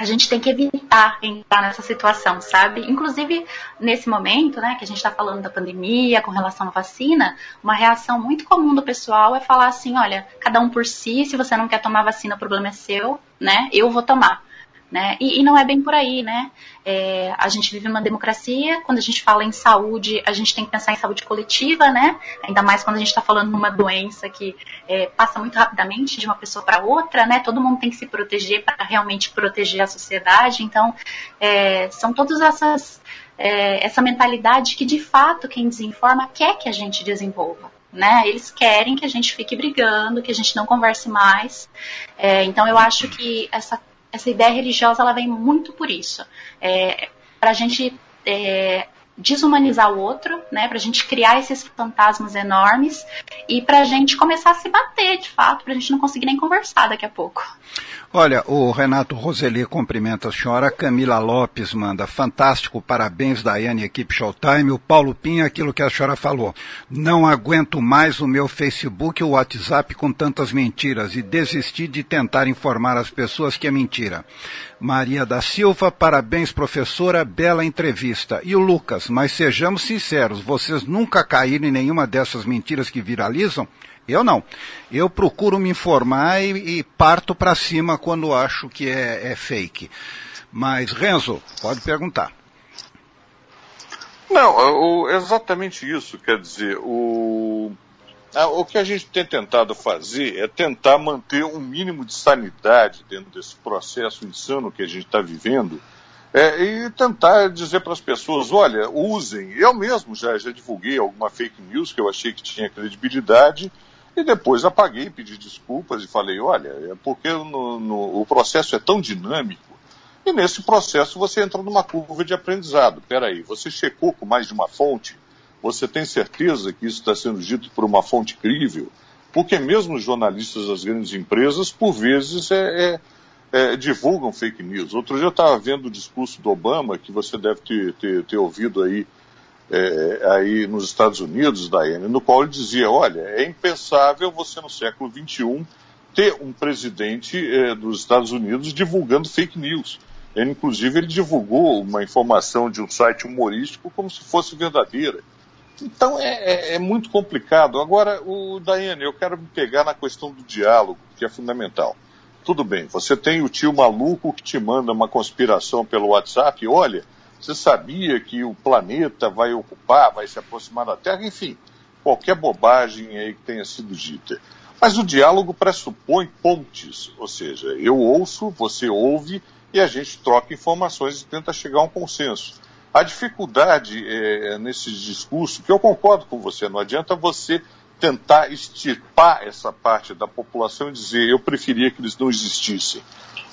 a gente tem que evitar entrar nessa situação, sabe? Inclusive, nesse momento, né, que a gente está falando da pandemia, com relação à vacina, uma reação muito comum do pessoal é falar assim, olha, cada um por si, se você não quer tomar vacina, o problema é seu, né? Eu vou tomar. Né? E, e, não é bem por aí, né? É, a gente vive numa democracia, quando a gente fala em saúde, a gente tem que pensar em saúde coletiva, né? Ainda mais quando a gente está falando numa doença que é, passa muito rapidamente de uma pessoa para outra, né? Todo mundo tem que se proteger para realmente proteger a sociedade. Então, é, são todas essas é, essa mentalidade que de fato quem desinforma quer que a gente desenvolva. Né? Eles querem que a gente fique brigando, que a gente não converse mais. É, então eu acho que essa essa ideia religiosa ela vem muito por isso. É, para a gente é, desumanizar o outro, né, para a gente criar esses fantasmas enormes e para a gente começar a se bater, de fato, para a gente não conseguir nem conversar daqui a pouco. Olha, o Renato Roseli cumprimenta a senhora, Camila Lopes manda fantástico, parabéns, Daiane, equipe Showtime. O Paulo Pinha, aquilo que a senhora falou. Não aguento mais o meu Facebook e o WhatsApp com tantas mentiras e desisti de tentar informar as pessoas que é mentira. Maria da Silva, parabéns, professora, bela entrevista. E o Lucas, mas sejamos sinceros, vocês nunca caíram em nenhuma dessas mentiras que viralizam? Eu não. Eu procuro me informar e, e parto para cima quando acho que é, é fake. Mas, Renzo, pode perguntar. Não, o, exatamente isso. Quer dizer, o, o que a gente tem tentado fazer é tentar manter um mínimo de sanidade dentro desse processo insano que a gente está vivendo é, e tentar dizer para as pessoas: olha, usem. Eu mesmo já, já divulguei alguma fake news que eu achei que tinha credibilidade e depois apaguei, pedi desculpas e falei: olha, é porque no, no, o processo é tão dinâmico e nesse processo você entra numa curva de aprendizado. Peraí, você checou com mais de uma fonte? Você tem certeza que isso está sendo dito por uma fonte crível? Porque mesmo os jornalistas das grandes empresas, por vezes, é, é, é, divulgam fake news. Outro dia eu estava vendo o discurso do Obama, que você deve ter, ter, ter ouvido aí, é, aí nos Estados Unidos, Daiane, no qual ele dizia, olha, é impensável você no século XXI ter um presidente é, dos Estados Unidos divulgando fake news. Ele, inclusive, ele divulgou uma informação de um site humorístico como se fosse verdadeira. Então é, é, é, muito complicado. Agora, o Daiane, eu quero me pegar na questão do diálogo, que é fundamental. Tudo bem, você tem o tio maluco que te manda uma conspiração pelo WhatsApp, olha, você sabia que o planeta vai ocupar, vai se aproximar da Terra, enfim, qualquer bobagem aí que tenha sido dita. Mas o diálogo pressupõe pontes, ou seja, eu ouço, você ouve, e a gente troca informações e tenta chegar a um consenso. A dificuldade é, nesse discurso, que eu concordo com você, não adianta você tentar extirpar essa parte da população e dizer eu preferia que eles não existissem.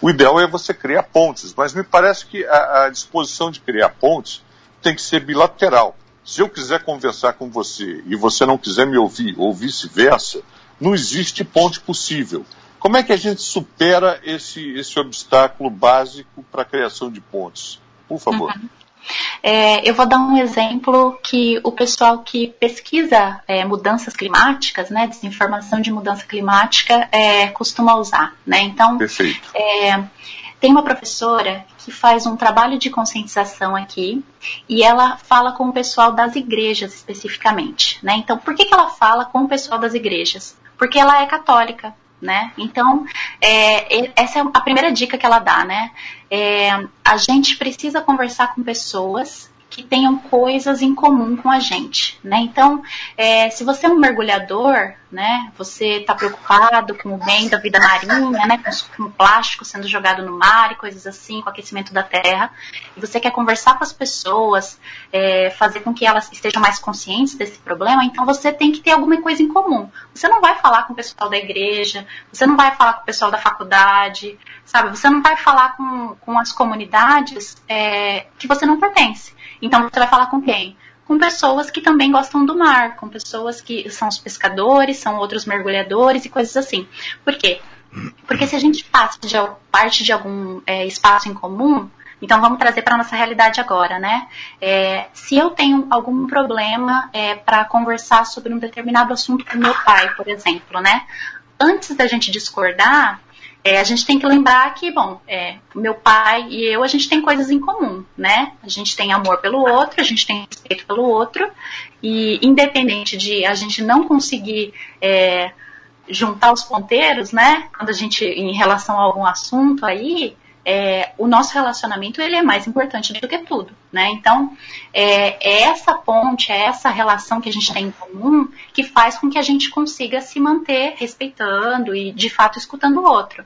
O ideal é você criar pontes, mas me parece que a, a disposição de criar pontes tem que ser bilateral. Se eu quiser conversar com você e você não quiser me ouvir, ou vice-versa, não existe ponte possível. Como é que a gente supera esse, esse obstáculo básico para a criação de pontes? Por favor. Uhum. É, eu vou dar um exemplo que o pessoal que pesquisa é, mudanças climáticas, né, desinformação de mudança climática, é, costuma usar. Né? Então, é, tem uma professora que faz um trabalho de conscientização aqui e ela fala com o pessoal das igrejas especificamente. Né? Então, por que, que ela fala com o pessoal das igrejas? Porque ela é católica né? Então, é, essa é a primeira dica que ela dá, né? É, a gente precisa conversar com pessoas que tenham coisas em comum com a gente, né? Então, é, se você é um mergulhador, né? Você está preocupado com o bem da vida marinha, né? Com, o plástico sendo jogado no mar e coisas assim, com o aquecimento da terra. E você quer conversar com as pessoas, é, fazer com que elas estejam mais conscientes desse problema. Então você tem que ter alguma coisa em comum. Você não vai falar com o pessoal da igreja, você não vai falar com o pessoal da faculdade, sabe? Você não vai falar com, com as comunidades é, que você não pertence. Então você vai falar com quem? com pessoas que também gostam do mar, com pessoas que são os pescadores, são outros mergulhadores e coisas assim. Por quê? Porque se a gente parte de, parte de algum é, espaço em comum, então vamos trazer para a nossa realidade agora, né? É, se eu tenho algum problema é, para conversar sobre um determinado assunto com meu pai, por exemplo, né? Antes da gente discordar, é, a gente tem que lembrar que, bom, é, meu pai e eu, a gente tem coisas em comum, né? A gente tem amor pelo outro, a gente tem respeito pelo outro, e independente de a gente não conseguir é, juntar os ponteiros, né? Quando a gente, em relação a algum assunto aí, é, o nosso relacionamento ele é mais importante do que tudo, né? Então é, é, essa ponte, é essa relação que a gente tem em comum que faz com que a gente consiga se manter respeitando e de fato escutando o outro.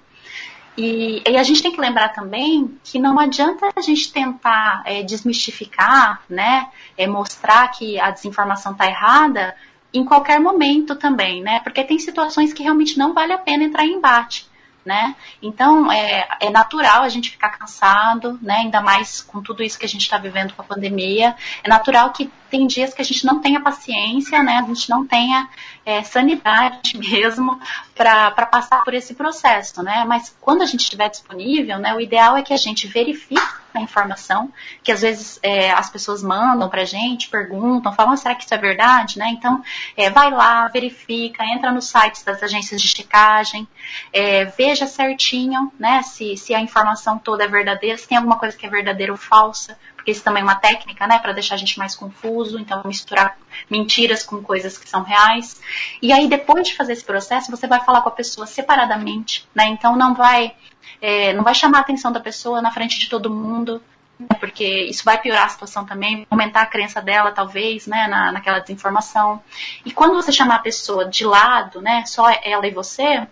E, e, a gente tem que lembrar também que não adianta a gente tentar é, desmistificar, né, é, mostrar que a desinformação está errada em qualquer momento também, né, porque tem situações que realmente não vale a pena entrar em embate né? Então é, é natural a gente ficar cansado, né? Ainda mais com tudo isso que a gente está vivendo com a pandemia. É natural que tem dias que a gente não tenha paciência, né? A gente não tenha é, sanidade mesmo para passar por esse processo, né? Mas quando a gente estiver disponível, né? O ideal é que a gente verifique a informação, que às vezes é, as pessoas mandam pra gente, perguntam, falam, ah, será que isso é verdade, né? Então, é, vai lá, verifica, entra nos sites das agências de checagem, é, veja certinho, né, se, se a informação toda é verdadeira, se tem alguma coisa que é verdadeira ou falsa, porque isso também é uma técnica, né, para deixar a gente mais confuso, então misturar mentiras com coisas que são reais. E aí, depois de fazer esse processo, você vai falar com a pessoa separadamente, né, então não vai é, não vai chamar a atenção da pessoa na frente de todo mundo, né, porque isso vai piorar a situação também, aumentar a crença dela, talvez, né, na, naquela desinformação. E quando você chamar a pessoa de lado, né, só ela e você,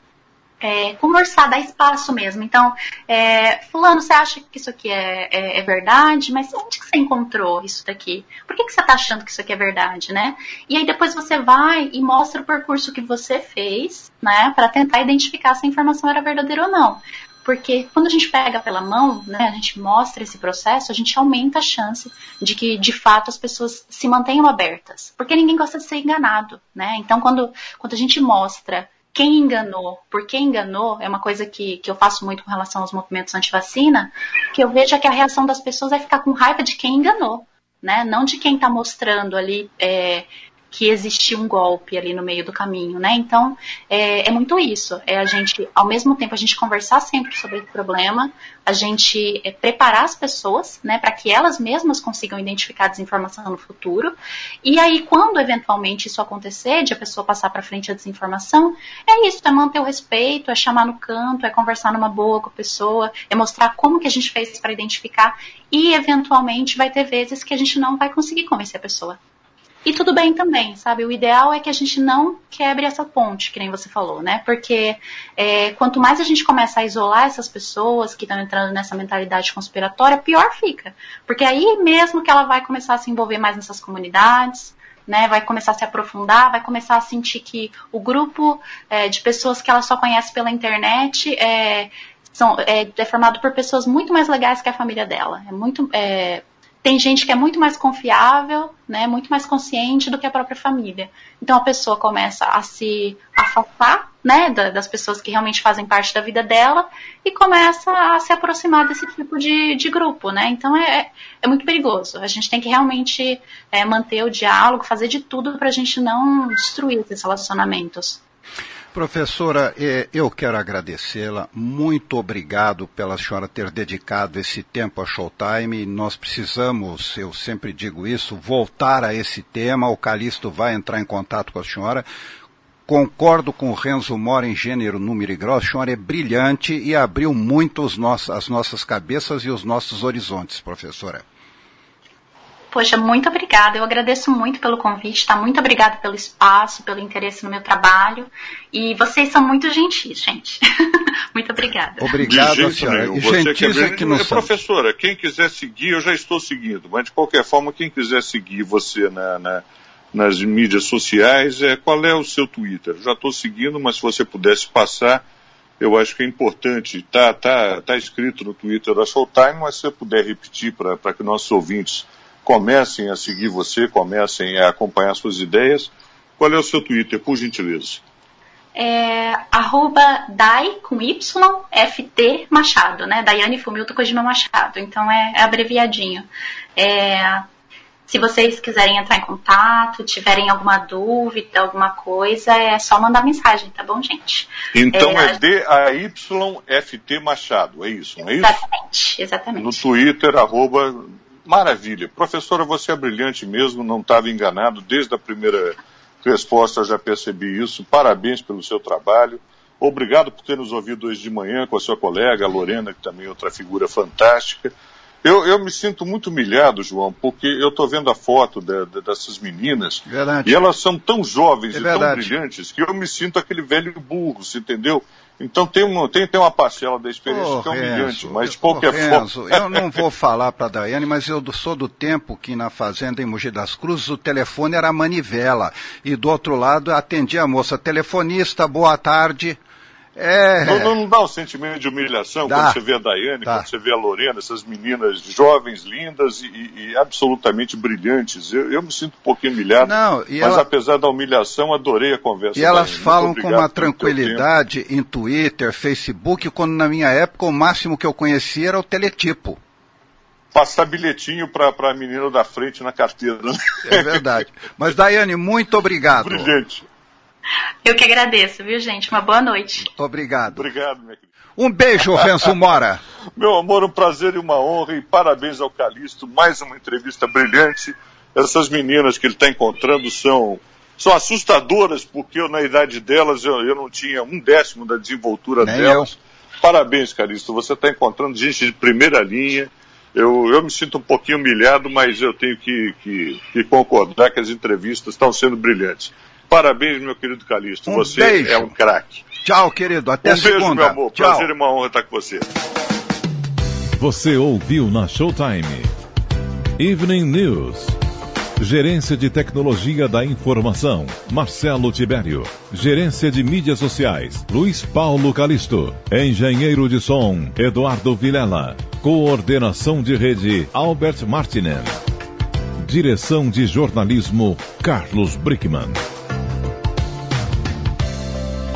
é, conversar, dar espaço mesmo. Então, é, fulano, você acha que isso aqui é, é, é, verdade, mas onde que você encontrou isso daqui? Por que, que você está achando que isso aqui é verdade, né? E aí depois você vai e mostra o percurso que você fez, né, para tentar identificar se a informação era verdadeira ou não. Porque quando a gente pega pela mão, né, a gente mostra esse processo, a gente aumenta a chance de que, de fato, as pessoas se mantenham abertas. Porque ninguém gosta de ser enganado, né? Então, quando, quando a gente mostra quem enganou, por que enganou, é uma coisa que, que eu faço muito com relação aos movimentos anti-vacina, que eu vejo é que a reação das pessoas é ficar com raiva de quem enganou, né? Não de quem está mostrando ali é, que existia um golpe ali no meio do caminho, né? Então, é, é, muito isso. É a gente, ao mesmo tempo, a gente conversar sempre sobre o problema, a gente é, preparar as pessoas, né, para que elas mesmas consigam identificar a desinformação no futuro. E aí, quando eventualmente isso acontecer, de a pessoa passar para frente a desinformação, é isso, é manter o respeito, é chamar no canto, é conversar numa boa com a pessoa, é mostrar como que a gente fez para identificar. E, eventualmente, vai ter vezes que a gente não vai conseguir convencer a pessoa. E tudo bem também, sabe? O ideal é que a gente não quebre essa ponte, que nem você falou, né? Porque é, quanto mais a gente começa a isolar essas pessoas que estão entrando nessa mentalidade conspiratória, pior fica. Porque aí mesmo que ela vai começar a se envolver mais nessas comunidades, né, vai começar a se aprofundar, vai começar a sentir que o grupo é, de pessoas que ela só conhece pela internet é, são, é, é, formado por pessoas muito mais legais que a família dela. É muito, é, tem gente que é muito mais confiável, né, muito mais consciente do que a própria família. Então a pessoa começa a se afastar, né, das pessoas que realmente fazem parte da vida dela e começa a se aproximar desse tipo de, de grupo, né. Então é, é muito perigoso. A gente tem que realmente é, manter o diálogo, fazer de tudo para a gente não destruir esses relacionamentos. Professora, eh, eu quero agradecê-la. Muito obrigado pela senhora ter dedicado esse tempo a Showtime. Nós precisamos, eu sempre digo isso, voltar a esse tema. O Calixto vai entrar em contato com a senhora. Concordo com o Renzo Mora em gênero, número e grau. A senhora é brilhante e abriu muito as nossas cabeças e os nossos horizontes, professora. Poxa, muito obrigada. Eu agradeço muito pelo convite, tá? Muito obrigada pelo espaço, pelo interesse no meu trabalho. E vocês são muito gentis, gente. muito obrigada. Obrigado, senhora. E gentis que é, que não é, Professora, quem quiser seguir, eu já estou seguindo, mas de qualquer forma, quem quiser seguir você na, na nas mídias sociais, é, qual é o seu Twitter? Já estou seguindo, mas se você pudesse passar, eu acho que é importante. Está tá, tá escrito no Twitter da Showtime, mas se você puder repetir para que nossos ouvintes comecem a seguir você, comecem a acompanhar suas ideias. Qual é o seu Twitter, por gentileza? É, arroba Dai com Y, FT Machado, né? Daiane Fumilto Kojima Machado. Então é, é abreviadinho. É, se vocês quiserem entrar em contato, tiverem alguma dúvida, alguma coisa, é só mandar mensagem, tá bom, gente? Então é, é D-A-Y-F-T Machado, é isso, não é isso? Exatamente, exatamente. No Twitter, arroba Maravilha. Professora, você é brilhante mesmo, não estava enganado. Desde a primeira resposta eu já percebi isso. Parabéns pelo seu trabalho. Obrigado por ter nos ouvido hoje de manhã com a sua colega, a Lorena, que também é outra figura fantástica. Eu, eu me sinto muito humilhado, João, porque eu estou vendo a foto de, de, dessas meninas verdade. e elas são tão jovens é e verdade. tão brilhantes que eu me sinto aquele velho burro, você entendeu? Então tem, um, tem, tem uma parcela da experiência oh, que é humilhante, Renzo, mas de qualquer Renzo, forma. eu não vou falar para a Daiane, mas eu sou do tempo que na fazenda em Mogi das Cruzes o telefone era manivela. E do outro lado atendia a moça, telefonista, boa tarde. É... Não, não, dá um sentimento de humilhação dá. quando você vê a Daiane, dá. quando você vê a Lorena, essas meninas jovens, lindas e, e absolutamente brilhantes. Eu, eu, me sinto um pouquinho humilhado, não, mas ela... apesar da humilhação, adorei a conversa. E elas falam com uma tranquilidade em Twitter, Facebook, quando na minha época o máximo que eu conhecia era o teletipo. passar bilhetinho para a menina da frente na carteira. Né? É verdade. Mas, Daiane, muito obrigado. Brilhante. Eu que agradeço, viu, gente? Uma boa noite. Obrigado. Obrigado, minha querida. Um beijo, Renzo Mora. Meu amor, um prazer e uma honra e parabéns ao Calixto. Mais uma entrevista brilhante. Essas meninas que ele está encontrando são, são assustadoras, porque eu, na idade delas, eu, eu não tinha um décimo da desenvoltura Nem delas. eu. Parabéns, Calixto. Você está encontrando gente de primeira linha. Eu, eu me sinto um pouquinho humilhado, mas eu tenho que, que, que concordar que as entrevistas estão sendo brilhantes. Parabéns, meu querido Calixto. Um você beijo. é um craque. Tchau, querido. Até Um beijo, segunda. meu amor. Tchau. Prazer e uma honra estar com você. Você ouviu na Showtime. Evening News. Gerência de Tecnologia da Informação, Marcelo Tibério. Gerência de Mídias Sociais, Luiz Paulo Calisto. Engenheiro de Som, Eduardo Vilela. Coordenação de Rede, Albert Martinen. Direção de Jornalismo, Carlos Brickman.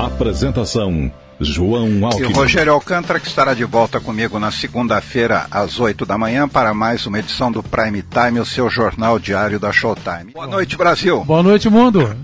Apresentação, João E Alckmin. Rogério Alcântara, que estará de volta comigo na segunda-feira, às 8 da manhã, para mais uma edição do Prime Time, o seu jornal diário da Showtime. Boa noite, Brasil. Boa noite, mundo.